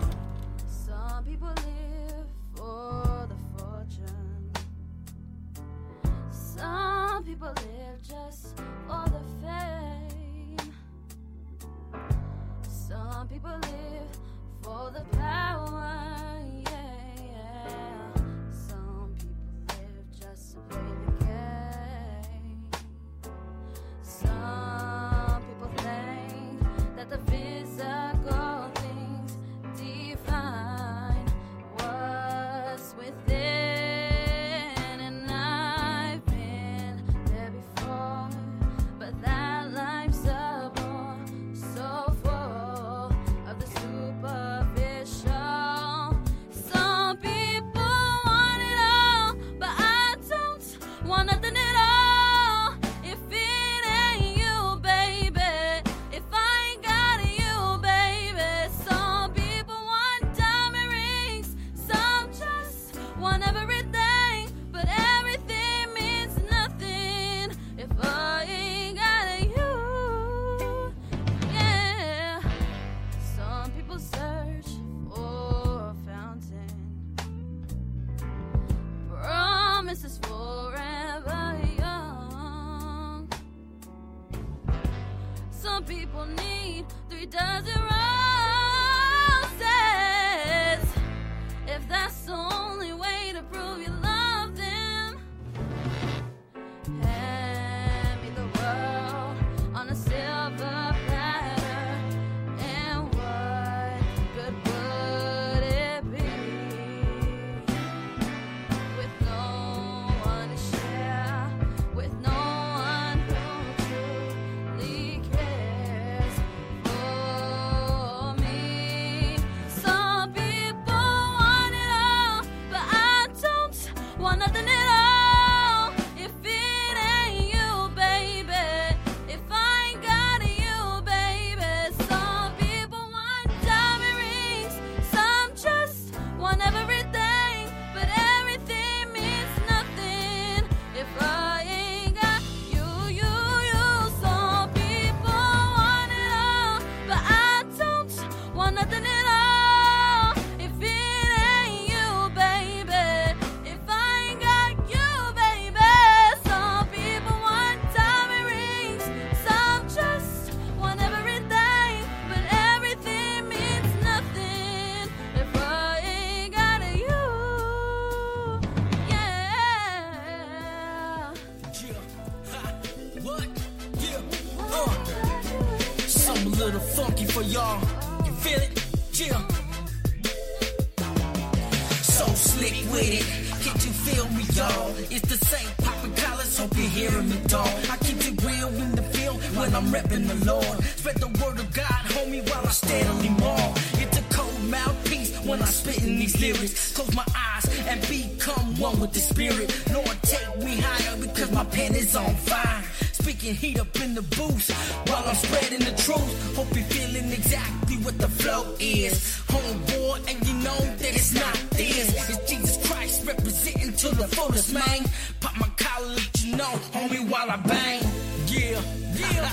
These lyrics. Close my eyes and become one with the spirit. Lord, take me higher because my pen is on fire. Speaking heat up in the booth while I'm spreading the truth. Hope you're feeling exactly what the flow is. Homeboy, and you know that it's not this. It's Jesus Christ representing to the fullest, man. Pop my collar, let you know, homie, while I bang. Yeah, yeah.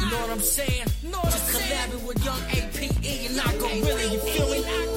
You know what I'm saying? Just collabing with young APE and I go really, you feel me?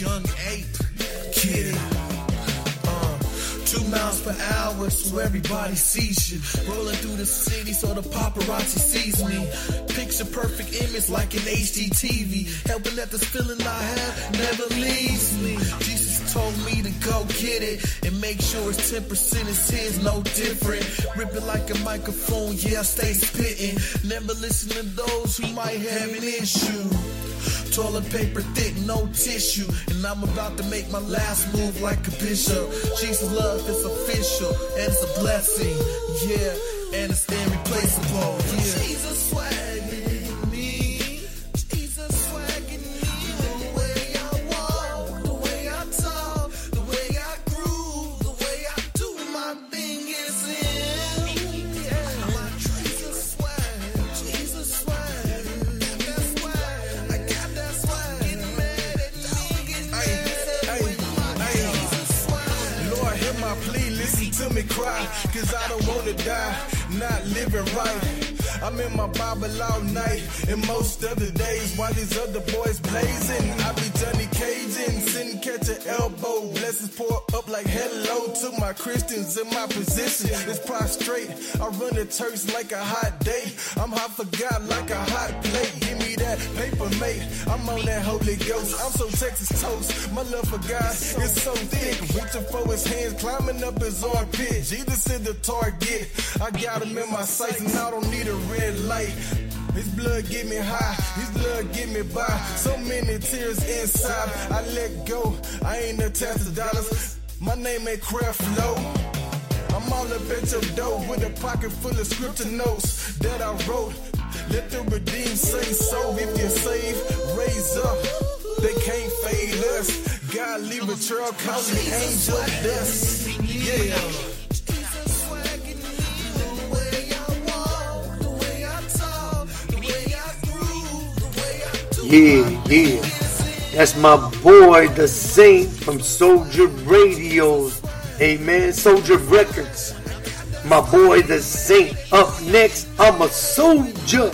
Young Ape. It. Uh, two miles per hour, so everybody sees you. Rolling through the city, so the paparazzi sees me. Picture perfect image like an HD TV. Helping that this feeling I have never leaves me. Jesus told me to go get it and make sure it's 10% is his, no different. Rip it like a microphone, yeah, I stay spitting. Never listen to those who might have an issue. Toilet paper thick, no tissue. And I'm about to make my last move like a bishop. Jesus' love is official, and it's a blessing. Yeah, and it's irreplaceable. Yeah. Jesus swagging cry. Cause I don't wanna die, not living right. I'm in my Bible all night, and most of the days while these other boys blazing, I be Johnny Cajun, sitting catch an elbow. Blessings pour up like hello to my Christians in my position. It's prostrate. I run the church like a hot day. I'm hot for God like a hot plate. Give me that paper, mate. I'm on that Holy Ghost. I'm so Texas toast. My love for God is so thick. Reaching for his hands, climbing up his armpit. Jesus is the target. I got him in my sights, and I don't need a red light. His blood get me high, his blood get me by. So many tears inside. I let go. I ain't attached to dollars. My name ain't Craft Flow. I'm all up at your door with a pocket full of scripture notes that I wrote. Let the redeemed say so. If you're saved, raise up. They can't fade us. God leave a trail, call me angel dust. Yeah. Yeah, yeah. That's my boy, the Saint from Soldier Radios. Amen. Soldier Records. My boy, the Saint. Up next, I'm a Soldier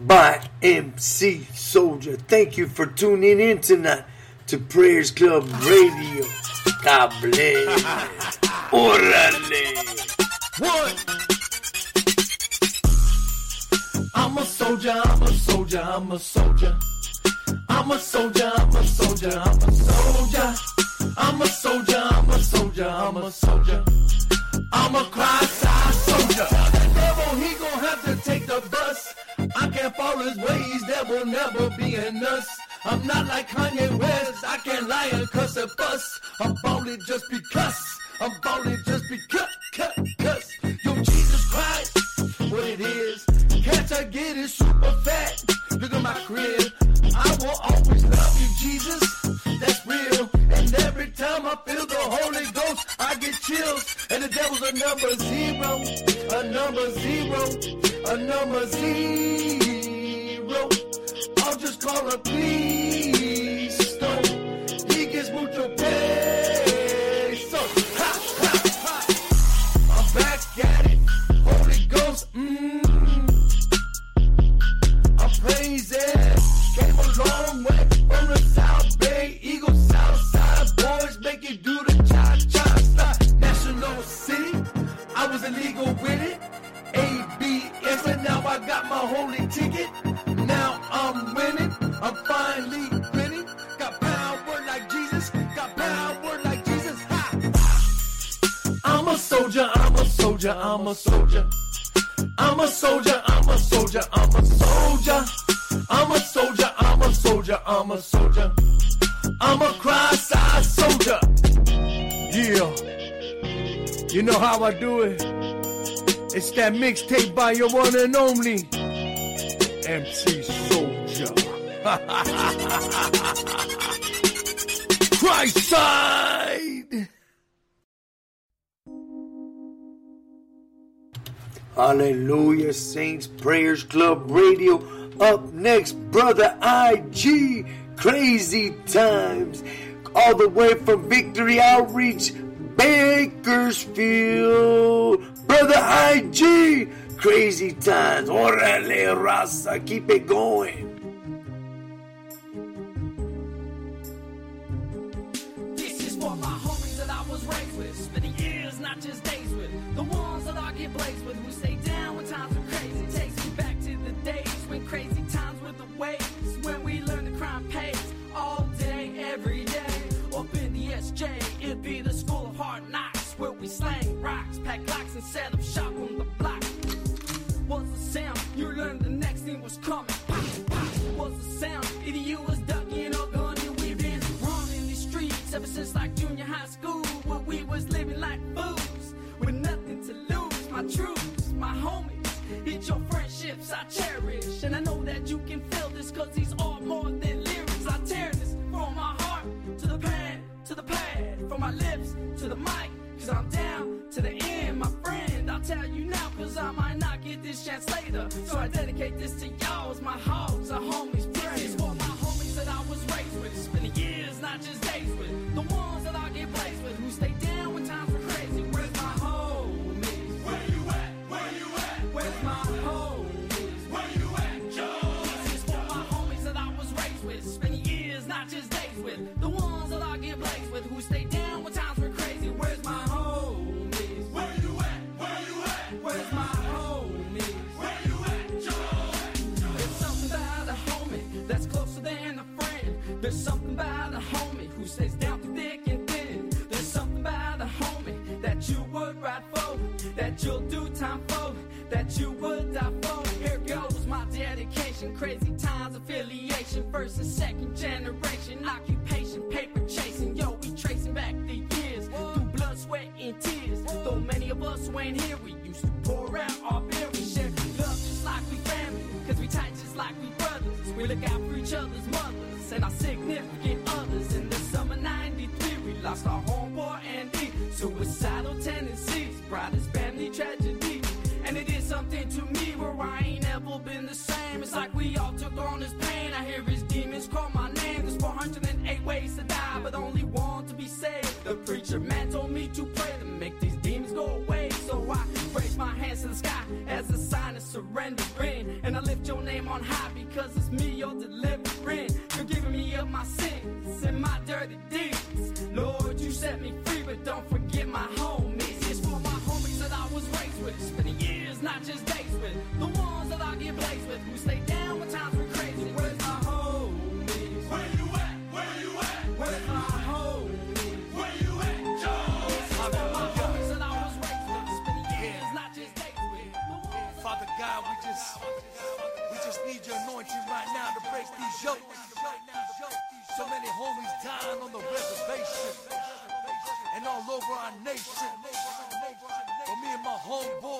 by MC Soldier. Thank you for tuning in tonight to Prayers Club Radio. God bless. Orale. One. I'm a soldier, I'm a soldier, I'm a soldier. I'm a soldier, I'm a soldier, I'm a soldier. I'm a soldier, I'm a soldier, I'm a soldier. I'm a Christ-sized soldier. Devil, he gon' have to take the bus. I can't follow his ways, that will never be in us. I'm not like Kanye West, I can't lie and cuss and fuss. I'm ballin' just because. I'm ballin' just because, cut, cuss. Yo, Jesus Christ, what it is. Can't I get it super fat? Look at my crib. I will always love you, Jesus. That's real. And every time I feel the Holy Ghost, I get chills. And the devil's a number zero, a number zero, a number zero. I'll just call her please. Stone. He gets mucho pay. So, ha, ha, ha. I'm back at it. Holy Ghost, mmm. I'm praising. Came a long way from the South Bay. Eagle Holy ticket. Now I'm winning. I'm finally winning. Got power like Jesus. Got power like Jesus. Ha! I'm a soldier. I'm a soldier. I'm a soldier. I'm a soldier, I'm a soldier, I'm a soldier. I'm a soldier, I'm a soldier, I'm a soldier. I'm a Christ-sized soldier. Yeah. You know how I do it? It's that mixtape by your one and only MC Soldier. Christ side. Hallelujah, Saints Prayers Club Radio. Up next, Brother IG, Crazy Times, all the way from Victory Outreach, Bakersfield. Brother IG, Crazy Times. Orale, Rasa, keep it going. Later. So I dedicate this to y'all There's something about a homie who stays down through thick and thin. There's something about a homie that you would ride for, that you'll do time for, that you would die for. Here goes my dedication, crazy times, affiliation, first and second generation, occupation, paper chasing. Yo, we tracing back the years through blood, sweat, and tears. Though many of us ain't here, we used to pour out our beer. We share love just like we family, cause we tight just like we brothers. We look out for each lost our homeboy Andy. Suicidal tendencies brought his family tragedy. And it did something to me where I ain't ever been the same. It's like we all took on his pain. I hear his demons call my name. There's 408 ways to die, but only one to be saved. The preacher man told me to pray to make these demons go away. So I raise my hands to the sky as a sign of surrendering. And I lift your name on high because it's me you're delivering. You're giving me up my sins and my dirty deeds. down on the reservation and all over our nation. For me and my homeboy.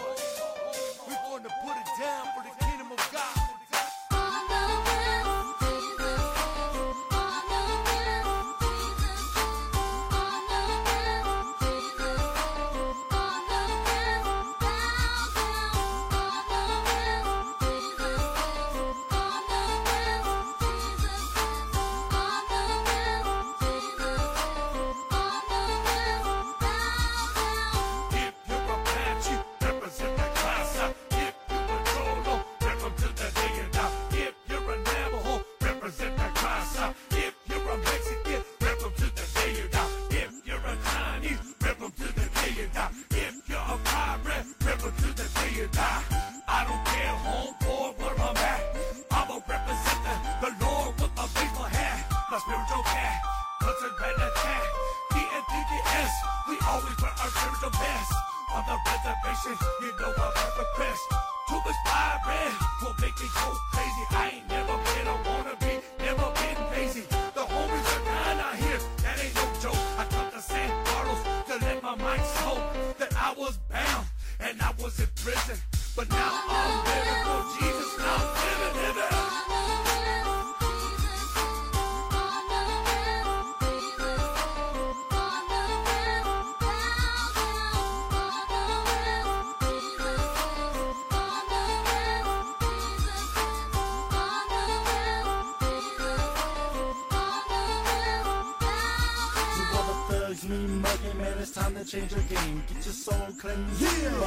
change your game. Get your soul cleansed. Yeah.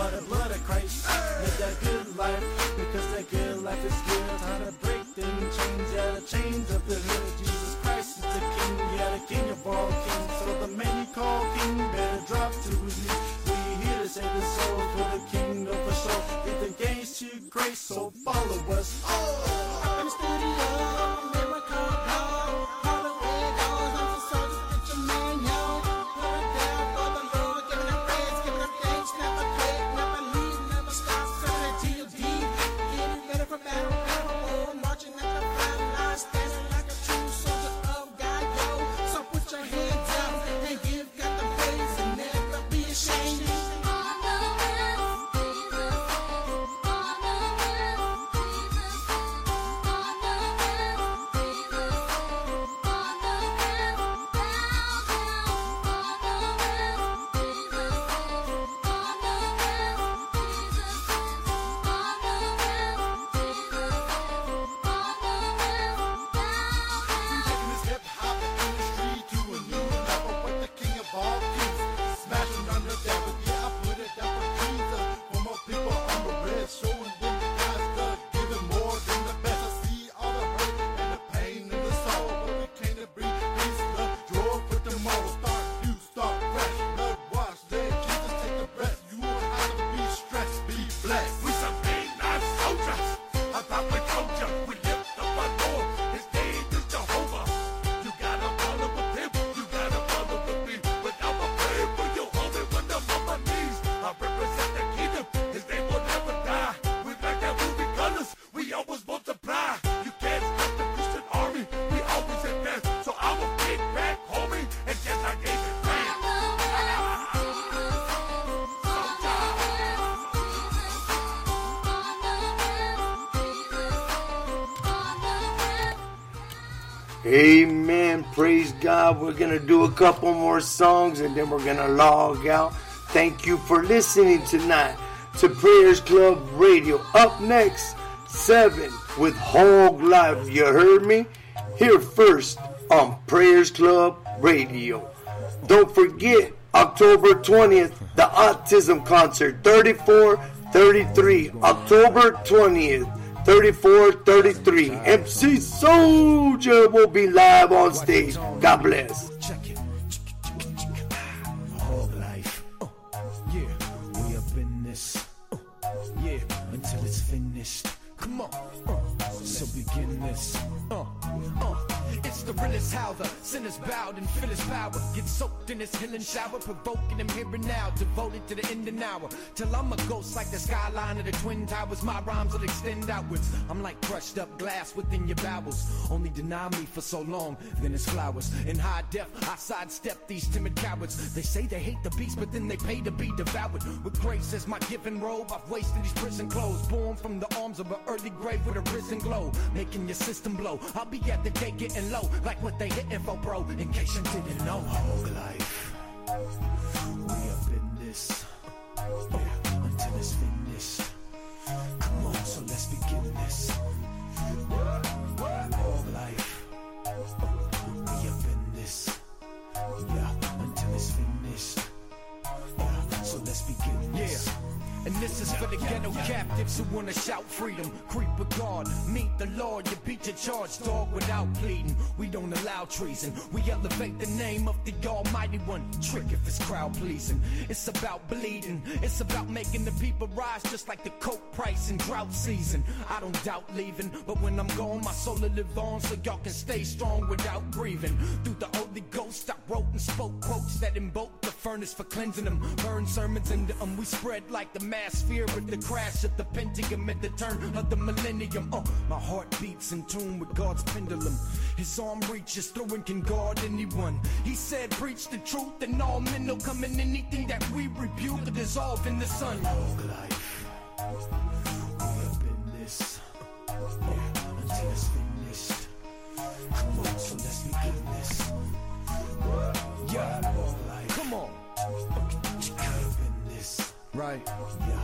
Praise God. We're going to do a couple more songs and then we're going to log out. Thank you for listening tonight to Prayers Club Radio. Up next, 7 with Hog Life. You heard me? Here first on Prayers Club Radio. Don't forget, October 20th, the Autism Concert, 3433. October 20th. 3433. MC Soldier will be live on stage. God bless. The realest how the sinners bowed and fill his power. Get soaked in his healing shower, provoking him here and now. Devoted to the end of hour. Till I'm a ghost like the skyline of the Twin Towers. My rhymes will extend outwards. I'm like crushed up glass within your bowels. Only deny me for so long, then it's flowers. In high def, I sidestep these timid cowards. They say they hate the beast, but then they pay to be devoured. With grace as my given robe, I've wasted these prison clothes. Born from the arms of an early grave with a risen glow. Making your system blow. I'll be at the gate getting low, like what they hitting for, bro. In case you didn't know. Hog life. We up in this. Yeah, until it's finished. Come on, so let's begin this. And this is for the ghetto captives who wanna shout freedom. Creep with God, meet the Lord, you beat your charge, dog, without pleading. We don't allow treason. We elevate the name of the Almighty One. Trick if it's crowd pleasing. It's about bleeding. It's about making the people rise just like the coke price in drought season. I don't doubt leaving, but when I'm gone, my soul will live on so y'all can stay strong without grieving. Through the Holy Ghost, I wrote and spoke quotes that invoke the furnace for cleansing them. Burn sermons into them. We spread like the mass fear with the crash of the pentagon at the turn of the millennium. Oh, my heart beats in tune with God's pendulum. His arm reaches through and can guard anyone. He said, Preach the truth, and all men will come in anything that we rebuke will dissolve in the sun. Life. We up in this. Yeah, until it's finished. Come on, so let's begin this. Yeah. Come on. We up in this. Right. Yeah,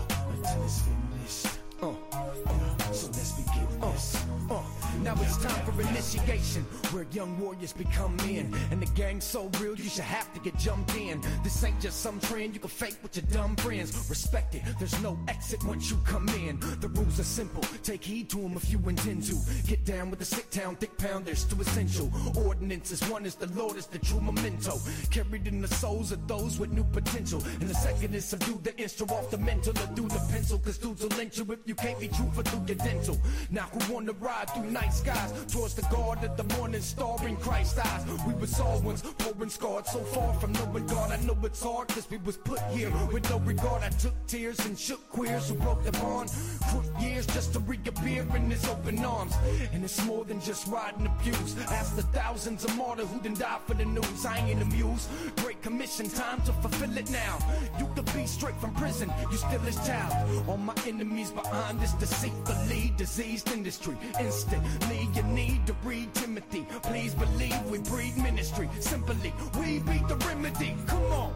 now it's time for initiation, where young warriors become men. And the gang's so real, you should have to get jumped in. This ain't just some trend you can fake with your dumb friends. Respect it, there's no exit once you come in. The rules are simple, take heed to them if you intend to. Get down with the sick town, thick pound, there's two essential ordinances. One is the Lord, is the true memento. Carried in the souls of those with new potential. And the second is subdue the instru off the mental or through the pencil. Cause dudes will lynch you if you can't be truthful through your dental. Now who wanna ride through night skies towards the guard of the morning star in Christ's eyes? We were poor and scarred, so far from knowing God. I know it's hard cause we was put here with no regard. I took tears and shook queers who broke their bond. Crook years just to reappear in his open arms. And it's more than just riding the pews. Ask the thousands of martyrs who done died for the news. I ain't amused. Great commission, time to fulfill it now. You could be straight from prison, you still his child. All my enemies behind this deceitfully diseased industry. Instantly, you need to read Timothy. Please believe we breed ministry. Simply, we beat the remedy. Come on.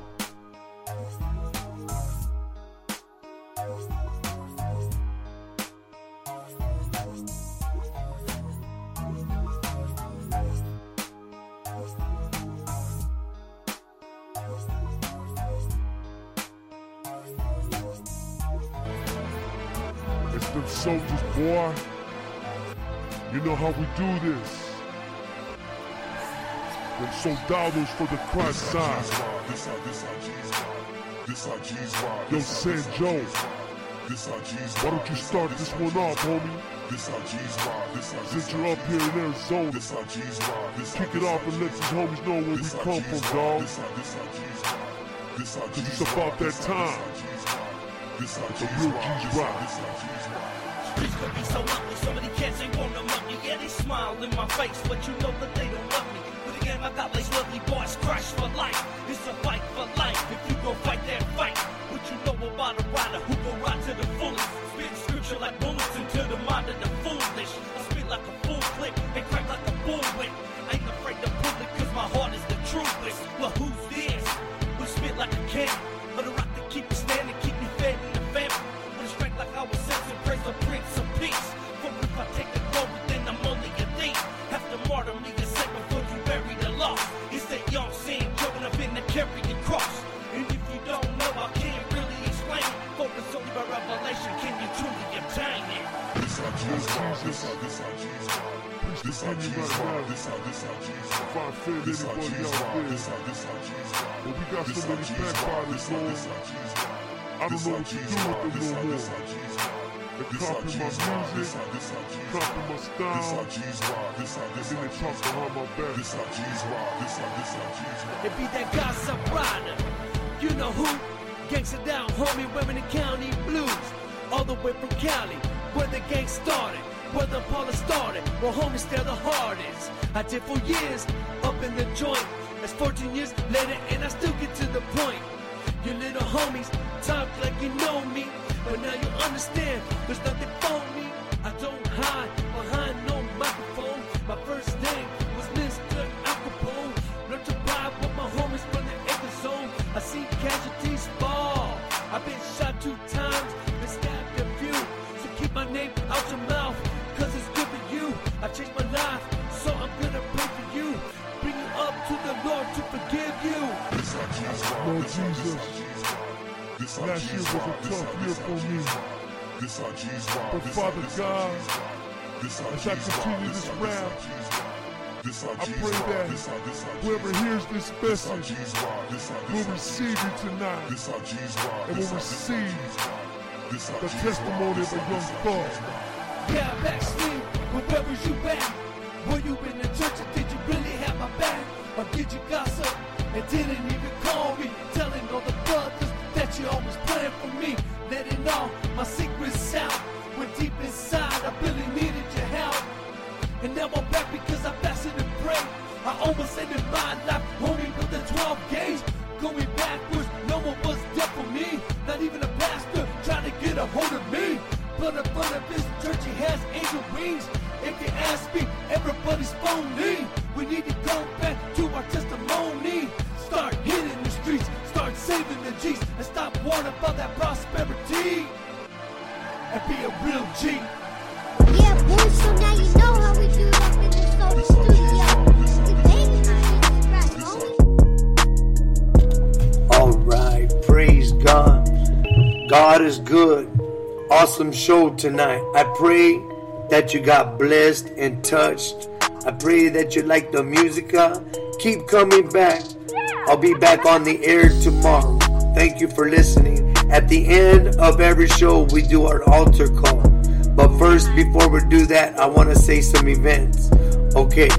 It's them soldiers, boy. You know how we do this. Them soldados for the Christ side. This how, this how G's ride. This how G's ride. Yo, This how San G's Joe. ride. This how G's Why don't ride. you This start how- this how one G's off, ride. homie? This how G's ride. This how Since this you're how up here in G's ride. Arizona, This how G's ride. This how- kick it this off how and let G's these ride. homies know where we This how come G's from, ride. dawg. This how- this how G's ride. This how Cause G's it's about ride. that This how- time. This how The G's real ride. G's This how- rock. this how G's ride. In my face, but you know that they don't love me. But again, I got these lovely boys, crash for life. If I offend This how anybody Jesus out there, this how- this how Jesus rock. But we got This so how many Jesus backbiters, this Lord. this how Jesus rock. I don't know how what to Jesus do with them no more. how Jesus rock. They This how copy my Jesus rock, this music, how- this how Jesus copy my style, how Jesus rock, this how- and then they talk Jesus behind my back. This how Jesus rock, this how- this how Jesus rock. It be that gossip rider. You know who? Gangsta down, homie, wearing the county blues. All the way from Cali, where the gang started. Where the Paula started, where homies they're the hardest. I did for years, up in the joint. That's 14 years later, and I still get to the point. You little homies talk like you know me, but now you understand there's nothing for me. I don't hide behind no microphone. My first name was Mr. Al Capone. Learned to ride with my homies from the acre zone. I see casualties fall. I've been shot two times, been stabbed a few. So keep my name out your mouth, Jesus, last year was a tough year for me. But Father God, as I continue this rap, I pray that whoever hears this message will receive you tonight and will receive the testimony of a young buck. Yeah, backswing, wherever you at. Were you in the church or did you really have my back? Or did you gossip and didn't even call me? Telling all the brothers that you always praying for me. Letting all my secrets out. When deep inside I really needed your help. And now I'm back because I fasted and prayed. I almost ended my life only with the 12 gauge. Going backwards, no one was there for me. Not even a pastor trying to get a hold of me. But in front of this church, he has angel wings. If you ask me, everybody's phony. We need to go back to our saving the G's, and stop worrying about that prosperity. And be a real G. Yeah, boy, so now you know how we do up in the soda studio. We banging on this track, homie. All right, praise God. God is good. Awesome show tonight. I pray that you got blessed and touched. I pray that you like the musica. Keep coming back. I'll be back on the air tomorrow. Thank you for listening. At the end of every show, we do our altar call. But first, before we do that, I want to say some events. Okay,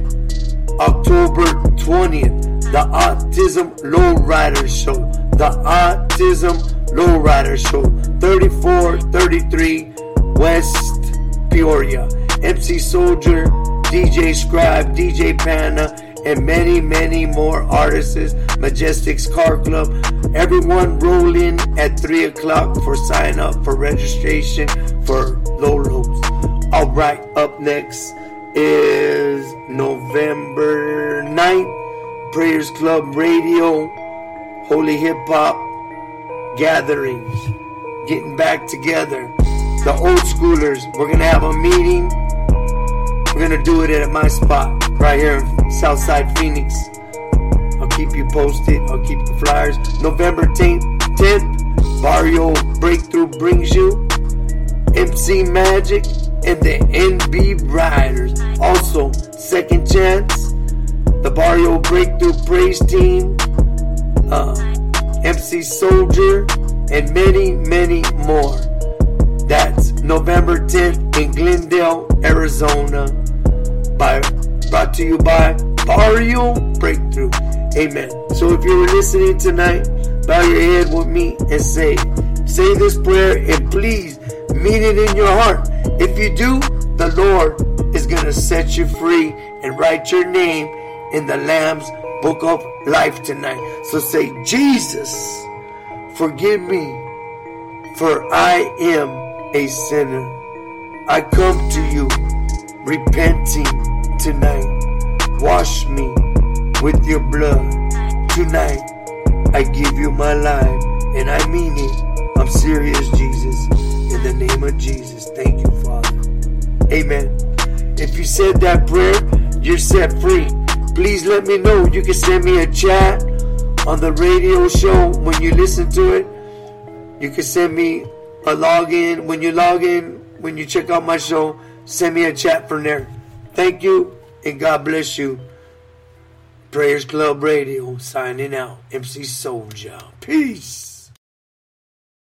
October 20th, the Autism Lowrider Show. The Autism Lowrider Show, 3433 West Peoria. MC Soldier, DJ Scribe, DJ Panna, and many, many more artists. Majestics Car Club. Everyone roll in at 3 o'clock for sign up for registration for Lolos. All right, up next is November 9th, Prayers Club Radio, Holy Hip Hop Gatherings, getting back together. The old schoolers, we're gonna have a meeting. We're gonna do it at my spot right here in Southside Phoenix. I'll keep you posted. I'll keep the flyers. November 10th, 10th Barrio Breakthrough brings you MC Magic and the NB Ridaz. Also, Second Chance, the Barrio Breakthrough Praise Team, uh, MC Soldier, and many, many more. That's November 10th in Glendale, Arizona. By brought to you by Barrio Breakthrough. Amen. So if you were listening tonight, bow your head with me and say, say this prayer and please mean it in your heart. If you do, the Lord is going to set you free and write your name in the Lamb's book of life tonight. So say, Jesus, forgive me, for I am a sinner. I come to you repenting tonight. Wash me with your blood tonight. I give you my life, and I mean it. I'm serious, Jesus. In the name of Jesus, thank you, Father. Amen. If you said that prayer, you're set free. Please let me know. You can send me a chat on the radio show when you listen to it. You can send me a login. When you log in, when you check out my show, send me a chat from there. Thank you, and God bless you. Prayers Club Radio signing out. MC Soldier. Peace.